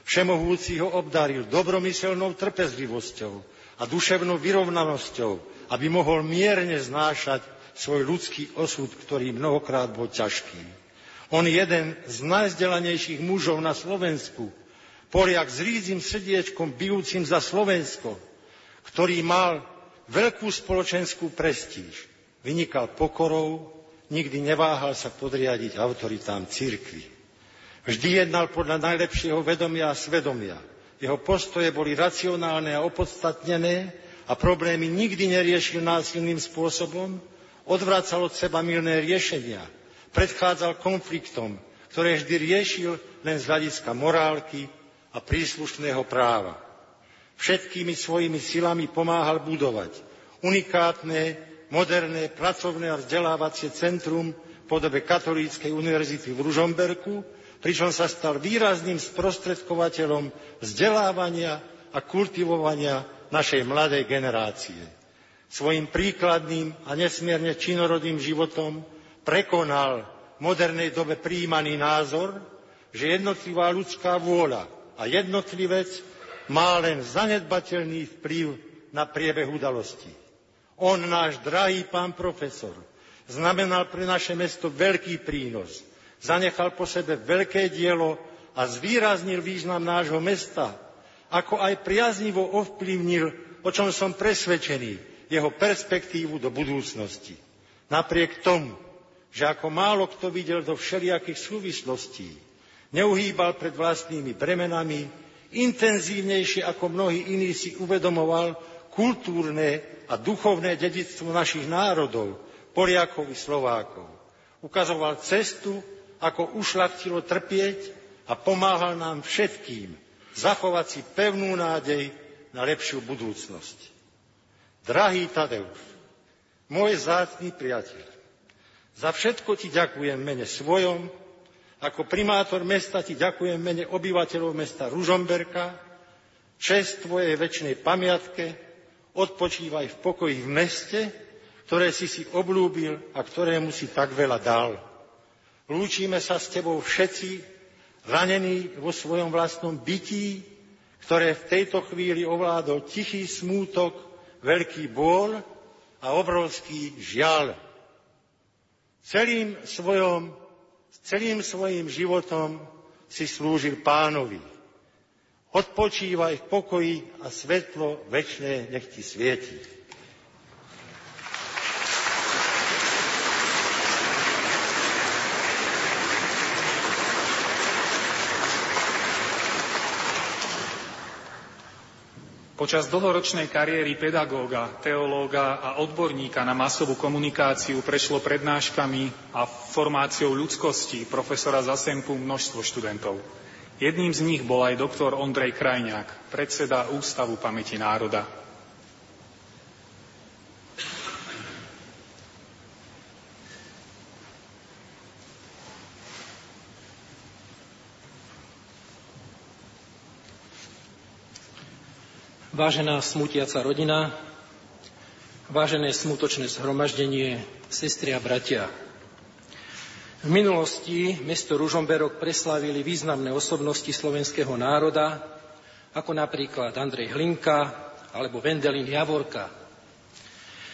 Všemohúci ho obdaril dobromyselnou trpezlivosťou a duševnou vyrovnanosťou, aby mohol mierne znášať svoj ľudský osud, ktorý mnohokrát bol ťažký. On jeden z najzdelanejších mužov na Slovensku, Poliak s rídzim srdiečkom bijúcim za Slovensko, ktorý mal veľkú spoločenskú prestíž, vynikal pokorou, nikdy neváhal sa podriadiť autoritám cirkvi. Vždy jednal podľa najlepšieho vedomia a svedomia. Jeho postoje boli racionálne a opodstatnené a problémy nikdy neriešil násilným spôsobom, odvracal od seba milné riešenia – predchádzal konfliktom, ktoré vždy riešil len z hľadiska morálky a príslušného práva. Všetkými svojimi silami pomáhal budovať unikátne, moderné, pracovné a vzdelávacie centrum v podobe Katolíckej univerzity v Ružomberku, pričom sa stal výrazným sprostredkovateľom vzdelávania a kultivovania našej mladej generácie. Svojim príkladným a nesmierne činorodým životom prekonal v modernej dobe prijímaný názor, že jednotlivá ľudská vôľa a jednotlivec má len zanedbateľný vplyv na priebeh udalostí. On, náš drahý pán profesor, znamenal pre naše mesto veľký prínos, zanechal po sebe veľké dielo a zvýraznil význam nášho mesta, ako aj priaznivo ovplyvnil, o čom som presvedčený, jeho perspektívu do budúcnosti. Napriek tomu, že ako málo kto videl do všelijakých súvislostí, neuhýbal pred vlastnými bremenami, intenzívnejšie ako mnohí iní si uvedomoval kultúrne a duchovné dedičstvo našich národov, Poliakov i Slovákov. Ukazoval cestu, ako ušľachtilo trpieť a pomáhal nám všetkým zachovať si pevnú nádej na lepšiu budúcnosť. Drahý Tadeusz, môj zácný priateľ, za všetko ti ďakujem mene svojom, ako primátor mesta ti ďakujem mene obyvateľov mesta Ružomberka, čest tvojej väčšnej pamiatke, odpočívaj v pokoji v meste, ktoré si si oblúbil a ktorému si tak veľa dal. Lúčime sa s tebou všetci, ranení vo svojom vlastnom bytí, ktoré v tejto chvíli ovládol tichý smútok, veľký bôľ a obrovský žiaľ Celým, svojom, celým svojim životom si slúžil pánovi. Odpočívaj v pokoji a svetlo večné nech ti svieti. Počas dlhoročnej kariéry pedagóga, teológa a odborníka na masovú komunikáciu prešlo prednáškami a formáciou ľudskosti profesora Zasempu množstvo študentov. Jedným z nich bol aj doktor Ondrej Krajňák, predseda Ústavu pamäti národa. Vážená smutiaca rodina, vážené smutočné zhromaždenie, sestri a bratia. V minulosti mesto Ružomberok preslávili významné osobnosti slovenského národa, ako napríklad Andrej Hlinka alebo Vendelin Javorka.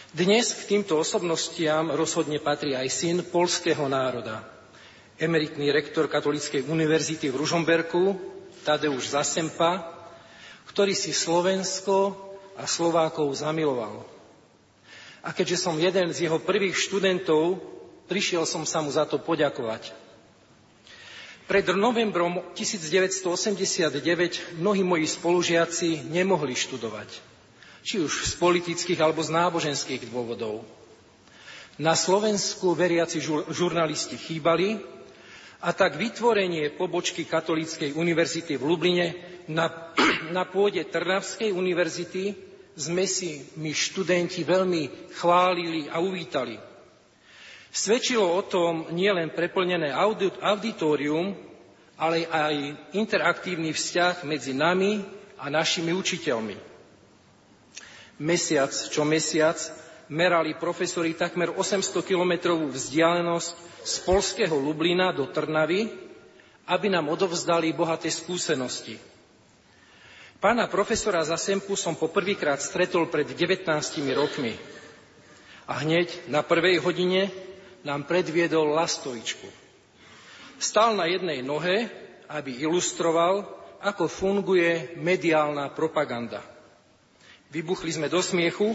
Dnes k týmto osobnostiam rozhodne patrí aj syn polského národa, emeritný rektor Katolíckej univerzity v Ružomberku, Tadeusz Zasempa, ktorý si Slovensko a Slovákov zamiloval. A keďže som jeden z jeho prvých študentov, prišiel som sa mu za to poďakovať. Pred novembrom 1989 mnohí moji spolužiaci nemohli študovať, či už z politických alebo z náboženských dôvodov. Na Slovensku veriaci žurnalisti chýbali a tak vytvorenie pobočky Katolíckej univerzity v Lubline na, *clears throat* na pôde Trnavskej univerzity sme si my študenti veľmi chválili a uvítali. Svedčilo o tom nielen preplnené auditorium, ale aj interaktívny vzťah medzi nami a našimi učiteľmi. Mesiac čo mesiac merali profesori takmer 800 kilometrovú vzdialenosť z polského Lublina do Trnavy, aby nám odovzdali bohaté skúsenosti. Pána profesora Zasempu som poprvýkrát stretol pred 19 rokmi. A hneď na prvej hodine nám predviedol lastovičku. Stal na jednej nohe, aby ilustroval, ako funguje mediálna propaganda. Vybuchli sme do smiechu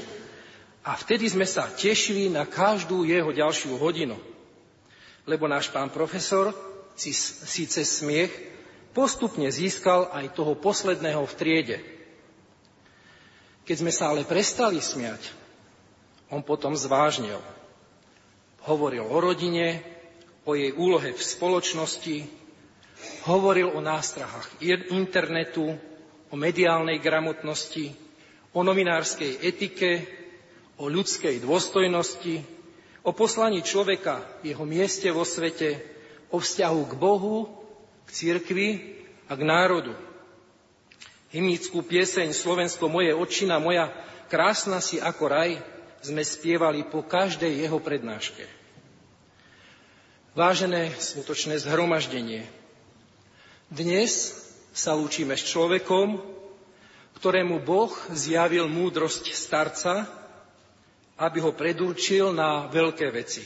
a vtedy sme sa tešili na každú jeho ďalšiu hodinu. Lebo náš pán profesor si, si cez smiech postupne získal aj toho posledného v triede. Keď sme sa ale prestali smiať, on potom zvážnil. Hovoril o rodine, o jej úlohe v spoločnosti, hovoril o nástrahách internetu, o mediálnej gramotnosti, o novinárskej etike, o ľudskej dôstojnosti, o poslaní človeka jeho mieste vo svete, o vzťahu k Bohu, k cirkvi a k národu. Hymnickú pieseň Slovensko moje očina moja, krásna si ako raj, sme spievali po každej jeho prednáške. Vážené skutočné zhromaždenie, dnes sa lúčime s človekom, ktorému Boh zjavil múdrosť starca, aby ho predurčil na veľké veci.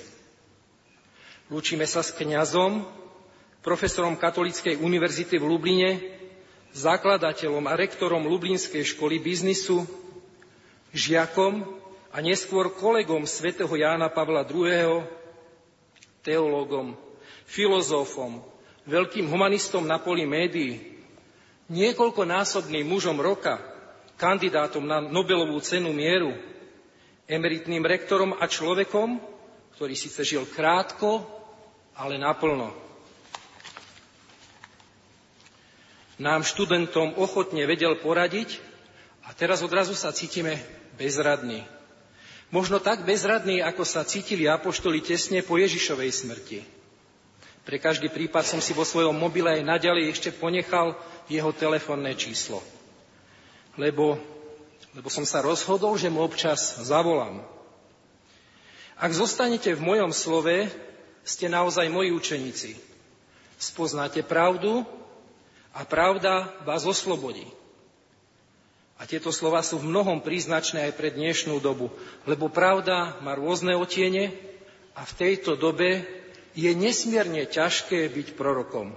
Lúčime sa s kňazom, profesorom Katolíckej univerzity v Lubline, zakladateľom a rektorom Lublinskej školy biznisu, žiakom a neskôr kolegom svätého Jána Pavla II, teológom, filozofom, veľkým humanistom na poli médií, niekoľkonásobným mužom roka, kandidátom na Nobelovú cenu mieru, emeritným rektorom a človekom, ktorý síce žil krátko, ale naplno. Nám študentom ochotne vedel poradiť a teraz odrazu sa cítime bezradní. Možno tak bezradní, ako sa cítili apoštoli tesne po Ježišovej smrti. Pre každý prípad som si vo svojom mobile aj naďalej ešte ponechal jeho telefónne číslo. Lebo, lebo som sa rozhodol, že mu občas zavolám. Ak zostanete v mojom slove, ste naozaj moji učeníci. Spoznáte pravdu a pravda vás oslobodí. A tieto slova sú v mnohom príznačné aj pre dnešnú dobu, lebo pravda má rôzne otiene a v tejto dobe je nesmierne ťažké byť prorokom,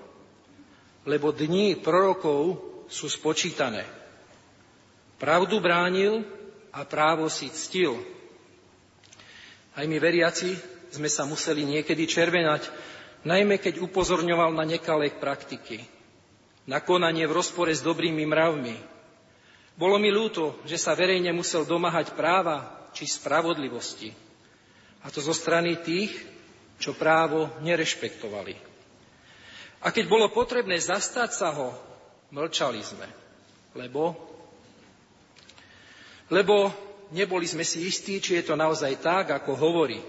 lebo dní prorokov sú spočítané. Pravdu bránil a právo si ctil. Aj my veriaci sme sa museli niekedy červenať, najmä keď upozorňoval na nekalé praktiky, na konanie v rozpore s dobrými mravmi, bolo mi ľúto, že sa verejne musel domáhať práva či spravodlivosti. A to zo strany tých, čo právo nerešpektovali. A keď bolo potrebné zastať sa ho, mlčali sme. Lebo? Lebo neboli sme si istí, či je to naozaj tak, ako hovorí.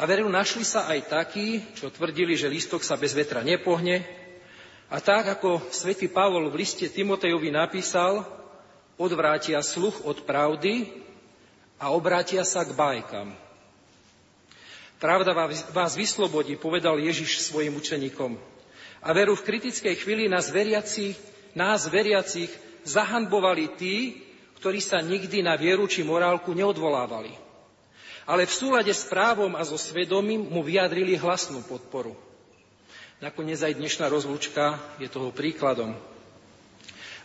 A veru našli sa aj takí, čo tvrdili, že listok sa bez vetra nepohne. A tak, ako svätý Pavol v liste Timotejovi napísal, odvrátia sluch od pravdy a obrátia sa k bajkám. Pravda vás vyslobodí, povedal Ježiš svojim učeníkom. A veru v kritickej chvíli nás veriaci, nás veriacich zahanbovali tí, ktorí sa nikdy na vieru či morálku neodvolávali. Ale v súlade s právom a so svedomím mu vyjadrili hlasnú podporu. Nakoniec aj dnešná rozlúčka je toho príkladom.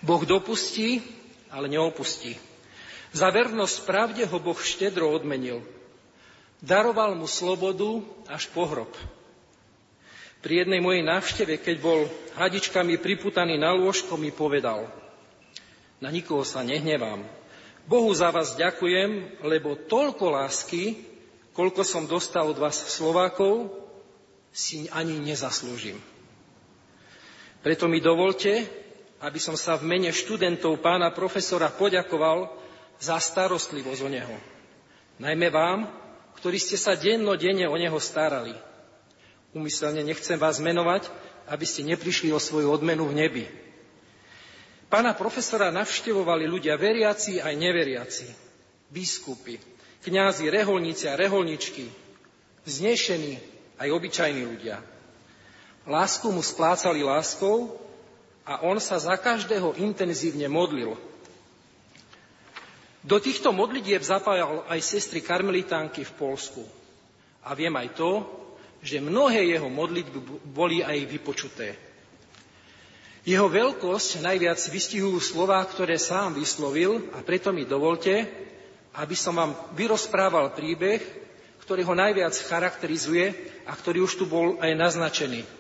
Boh dopustí, ale neopustí. Za vernosť pravde ho Boh štedro odmenil. Daroval mu slobodu až po hrob. Pri jednej mojej návšteve, keď bol hadičkami priputaný na lôžko, mi povedal Na nikoho sa nehnevám. Bohu za vás ďakujem, lebo toľko lásky, koľko som dostal od vás Slovákov, si ani nezaslúžim. Preto mi dovolte, aby som sa v mene študentov pána profesora poďakoval za starostlivosť o neho. Najmä vám, ktorí ste sa denne o neho starali. Umyselne nechcem vás menovať, aby ste neprišli o svoju odmenu v nebi. Pána profesora navštevovali ľudia veriaci aj neveriaci, biskupy, kňazi, reholníci a reholničky, vznešení aj obyčajní ľudia. Lásku mu splácali láskou a on sa za každého intenzívne modlil. Do týchto modlitieb zapájal aj sestry karmelitánky v Polsku. A viem aj to, že mnohé jeho modlitby boli aj vypočuté. Jeho veľkosť najviac vystihujú slová, ktoré sám vyslovil a preto mi dovolte, aby som vám vyrozprával príbeh, ktorý ho najviac charakterizuje a ktorý už tu bol aj naznačený.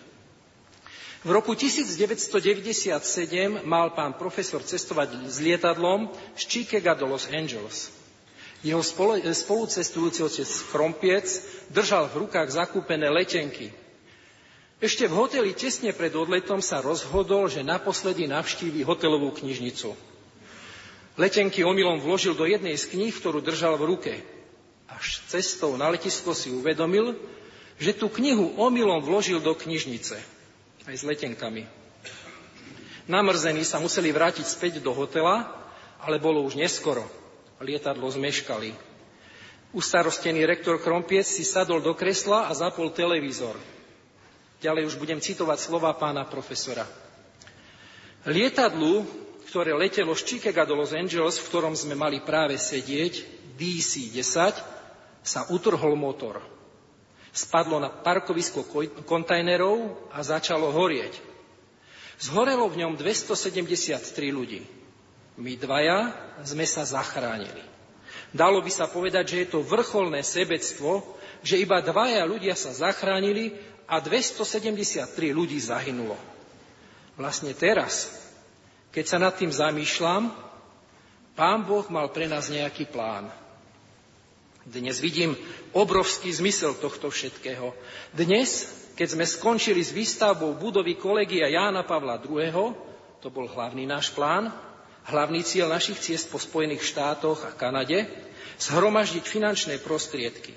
V roku 1997 mal pán profesor cestovať s lietadlom z Chicaga do Los Angeles. Jeho spolucestujúci otec Krompiec držal v rukách zakúpené letenky. Ešte v hoteli tesne pred odletom sa rozhodol, že naposledy navštívi hotelovú knižnicu. Letenky omylom vložil do jednej z kníh, ktorú držal v ruke. Až cestou na letisko si uvedomil, že tú knihu omylom vložil do knižnice. Aj s letenkami. Namrzení sa museli vrátiť späť do hotela, ale bolo už neskoro lietadlo zmeškali. Ustarostený rektor Krompiec si sadol do kresla a zapol televízor. Ďalej už budem citovať slova pána profesora. Lietadlu, ktoré letelo z Chicaga do Los Angeles, v ktorom sme mali práve sedieť, DC-10, sa utrhol motor. Spadlo na parkovisko kontajnerov a začalo horieť. Zhorelo v ňom 273 ľudí. My dvaja sme sa zachránili. Dalo by sa povedať, že je to vrcholné sebectvo, že iba dvaja ľudia sa zachránili a 273 ľudí zahynulo. Vlastne teraz, keď sa nad tým zamýšľam, Pán Boh mal pre nás nejaký plán. Dnes vidím obrovský zmysel tohto všetkého. Dnes, keď sme skončili s výstavbou budovy kolegia Jána Pavla II., to bol hlavný náš plán, Hlavný cieľ našich ciest po Spojených štátoch a Kanade zhromaždiť finančné prostriedky.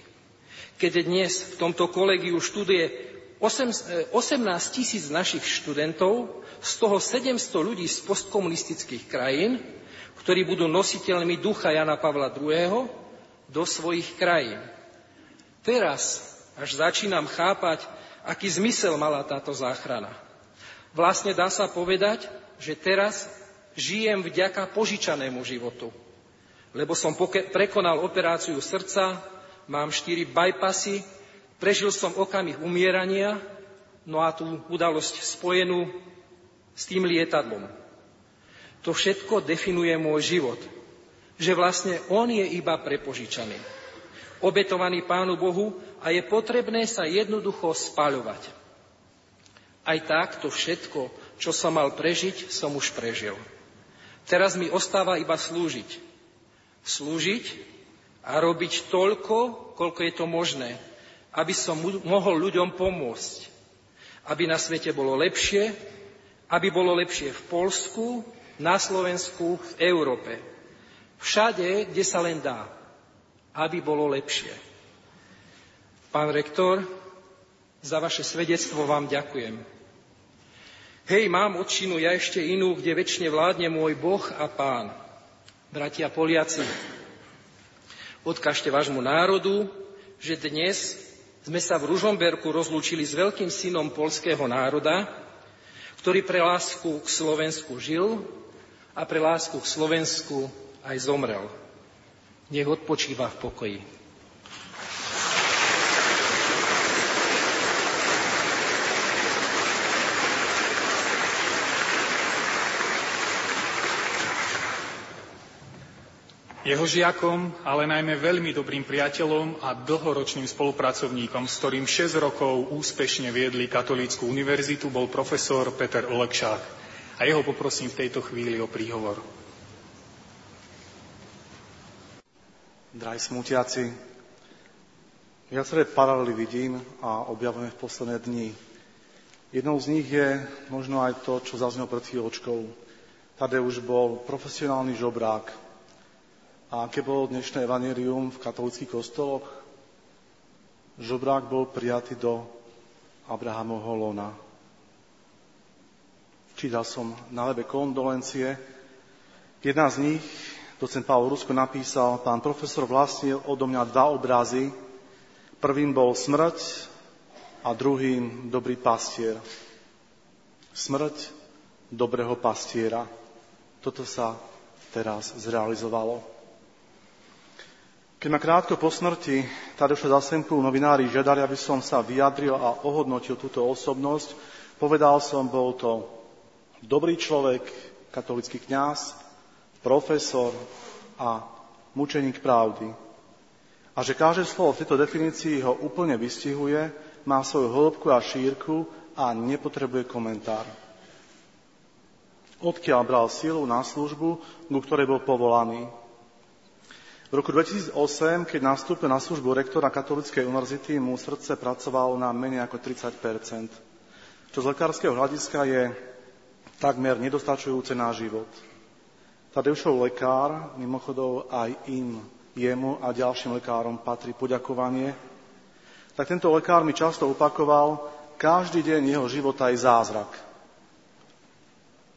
Keď dnes v tomto kolegiu študuje 18 tisíc našich študentov, z toho 700 ľudí z postkomunistických krajín, ktorí budú nositeľmi ducha Jana Pavla II. Do svojich krajín. Teraz až začínam chápať, aký zmysel mala táto záchrana. Vlastne dá sa povedať, že teraz žijem vďaka požičanému životu. Lebo som prekonal operáciu srdca, mám štyri bypassy, prežil som okamih umierania, no a tú udalosť spojenú s tým lietadlom. To všetko definuje môj život. Že vlastne on je iba prepožičaný. Obetovaný Pánu Bohu a je potrebné sa jednoducho spaľovať. Aj tak to všetko, čo som mal prežiť, som už prežil. Teraz mi ostáva iba slúžiť. Slúžiť a robiť toľko, koľko je to možné, aby som mohol ľuďom pomôcť. Aby na svete bolo lepšie, aby bolo lepšie v Polsku, na Slovensku, v Európe. Všade, kde sa len dá. Aby bolo lepšie. Pán rektor, za vaše svedectvo vám ďakujem. Hej, mám odčinu ja ešte inú, kde väčšine vládne môj Boh a Pán. Bratia Poliaci, odkažte vášmu národu, že dnes sme sa v Ružomberku rozlúčili s veľkým synom polského národa, ktorý pre lásku k Slovensku žil a pre lásku k Slovensku aj zomrel. Nech odpočíva v pokoji. Jeho žiakom, ale najmä veľmi dobrým priateľom a dlhoročným spolupracovníkom, s ktorým 6 rokov úspešne viedli Katolícku univerzitu, bol profesor Peter Olekšák. A jeho poprosím v tejto chvíli o príhovor. Drahí smutiaci, viaceré paralely vidím a objavujeme v posledné dni. Jednou z nich je možno aj to, čo zaznelo pred chvíľočkou. Tadeusz bol profesionálny žobrák, A aké bolo dnešné evanerium v katolických kostoloch? Žobrák bol prijatý do Abrahamovho lona. Čítal som na webe kondolencie. Jedna z nich, docent Pavel Rusko, napísal, pán profesor vlastnil odo mňa dva obrazy. Prvým bol smrť a druhým dobrý pastier. Smrť dobrého pastiera. Toto sa teraz zrealizovalo. Keď ma krátko po smrti Tadeša Zasemku novinári žiadali, aby som sa vyjadril a ohodnotil túto osobnosť, povedal som, bol to dobrý človek, katolický kňaz, profesor a mučeník pravdy. A že každé slovo v tejto definícii ho úplne vystihuje, má svoju hĺbku a šírku a nepotrebuje komentár. Odkiaľ bral silu na službu, ku ktorej bol povolaný. V roku 2008, keď nastúpil na službu rektora Katolíckej univerzity, mu srdce pracovalo na menej ako 30% čo z lekárskeho hľadiska je takmer nedostačujúce na život. Tadeušov lekár, mimochodov aj im, jemu a ďalším lekárom patrí poďakovanie, tak tento lekár mi často opakoval, každý deň jeho života je zázrak.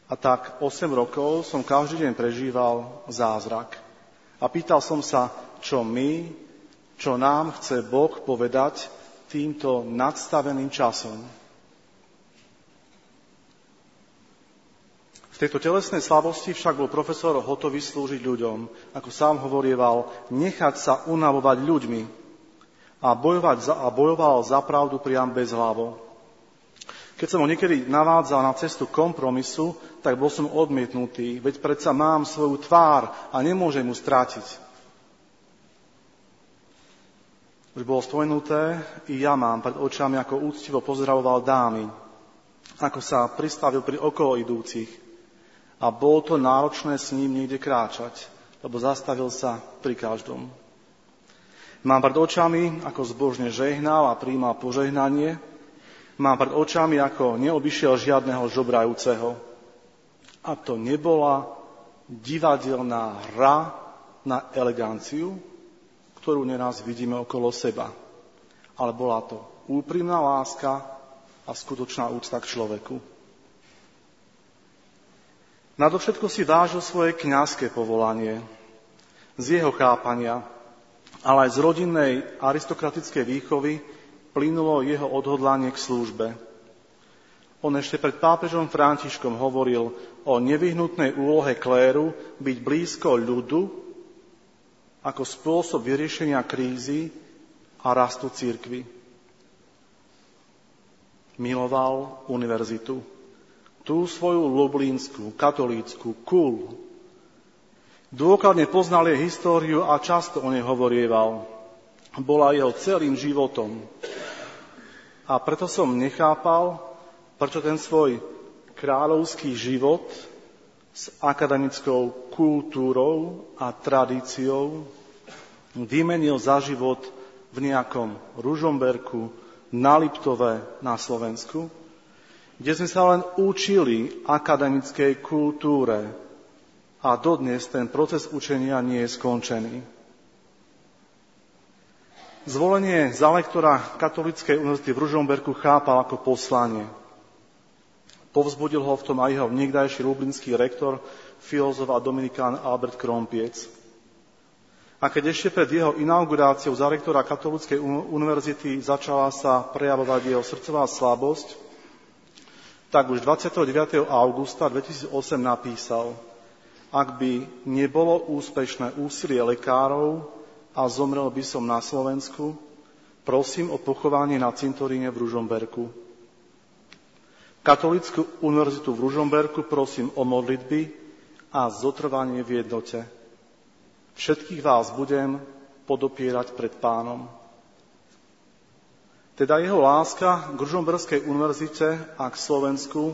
A tak 8 rokov som každý deň prežíval zázrak. A pýtal som sa, čo my, čo nám chce Boh povedať týmto nadstaveným časom. V tejto telesnej slabosti však bol profesor hotový slúžiť ľuďom. Ako sám hovorieval, nechať sa unavovať ľuďmi a, bojovať za, a bojoval za pravdu priam bez hlavo. Keď som ho niekedy navádzal na cestu kompromisu, tak bol som odmietnutý, veď predsa mám svoju tvár a nemôžem ju strátiť. Už bolo spomenuté, i ja mám pred očami, ako úctivo pozdravoval dámy, ako sa pristavil pri okolo idúcich. A bolo to náročné s ním niekde kráčať, lebo zastavil sa pri každom. Mám pred očami, ako zbožne žehnal a príjmal požehnanie. Mám pred očami, ako neobyšiel žiadneho žobrajúceho a to nebola divadelná hra na eleganciu, ktorú neraz vidíme okolo seba. Ale bola to úprimná láska a skutočná úcta k človeku. Nadovšetko si vážil svoje kňazské povolanie, z jeho chápania, ale aj z rodinnej aristokratickej výchovy plynulo jeho odhodlanie k službe. On ešte pred pápežom Františkom hovoril o nevyhnutnej úlohe kléru byť blízko ľudu ako spôsob vyriešenia krízy a rastu církvy. Miloval univerzitu. Tú svoju lublínsku, katolícku, kul. Dôkladne poznal jej históriu a často o nej hovorieval. Bola jeho celým životom. A preto som nechápal, prečo ten svoj kráľovský život s akademickou kultúrou a tradíciou vymenil za život v nejakom Ružomberku, na Liptove na Slovensku, kde sme sa len učili akademickej kultúre a dodnes ten proces učenia nie je skončený. Zvolenie za lektora Katolíckej univerzity v Ružomberku chápal ako poslanie – Povzbudil ho v tom aj jeho niekdajší rublinský rektor, filozof a dominikán Albert Krompiec. A keď ešte pred jeho inauguráciou za rektora Katolíckej univerzity začala sa prejavovať jeho srdcová slabosť, tak už 29. augusta 2008 napísal, ak by nebolo úspešné úsilie lekárov a zomrel by som na Slovensku, prosím o pochovanie na cintoríne v Ružomberku. Katolickú univerzitu v Ružomberku prosím o modlitby a zotrvanie v jednote. Všetkých vás budem podopierať pred pánom. Teda jeho láska k Ružomberskej univerzite a k Slovensku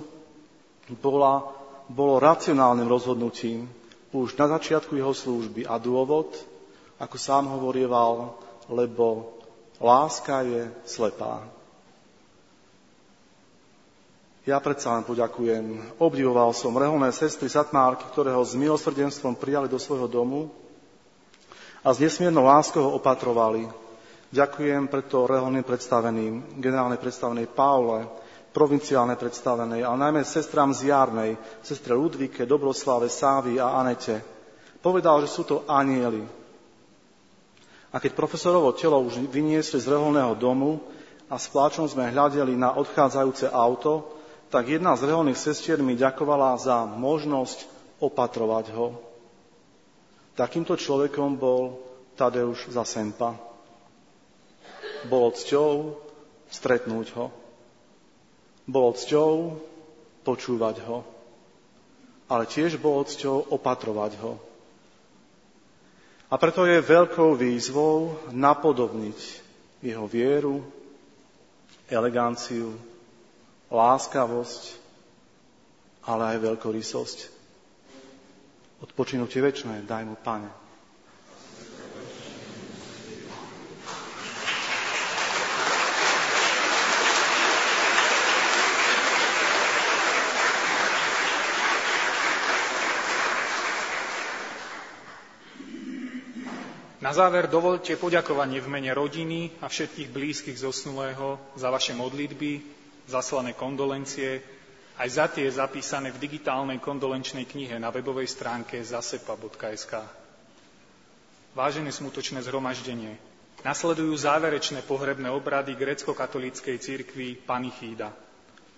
bola, bolo racionálnym rozhodnutím už na začiatku jeho služby. A dôvod, ako sám hovorieval, lebo láska je slepá. Ja predsa len poďakujem. Obdivoval som reholné sestry Satmárky, ktoré ho s milosrdenstvom prijali do svojho domu a s nesmiernou láskou ho opatrovali. Ďakujem preto reholným predstaveným, generálnej predstavenej Paule, provinciálnej predstavenej, ale najmä sestrám z Jarnej, sestre Ludvike, Dobroslave, Sávi a Anete. Povedal, že sú to anieli. A keď profesorovo telo už vyniesli z reholného domu a s pláčom sme hľadeli na odchádzajúce auto, tak jedna z reholných sestier mi ďakovala za možnosť opatrovať ho. Takýmto človekom bol Tadeusz Zasempa. Bolo cťou stretnúť ho. Bolo cťou počúvať ho. Ale tiež bolo cťou opatrovať ho. A preto je veľkou výzvou napodobniť jeho vieru, eleganciu, láskavosť, ale aj veľkorysosť. Odpočinutie väčšie daj mu, Pane. Na záver dovolte poďakovanie v mene rodiny a všetkých blízkych zosnulého za vaše modlitby, zaslané kondolencie, aj za tie zapísané v digitálnej kondolenčnej knihe na webovej stránke zasepa.sk. Vážené smutočné zhromaždenie, nasledujú záverečné pohrebné obrady grecko-katolíckej cirkvi Panichída.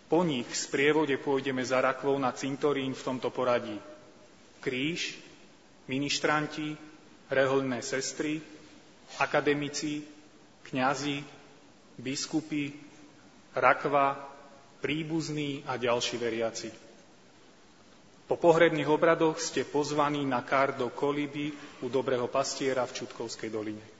Po nich v sprievode pôjdeme za rakvou na cintorín v tomto poradí. Kríž, ministranti, reholné sestry, akademici, kňazi, biskupy, rakva, príbuzní a ďalší veriaci. Po pohrebných obradoch ste pozvaní na kár do Koliby u Dobrého pastiera v Čutkovskej doline.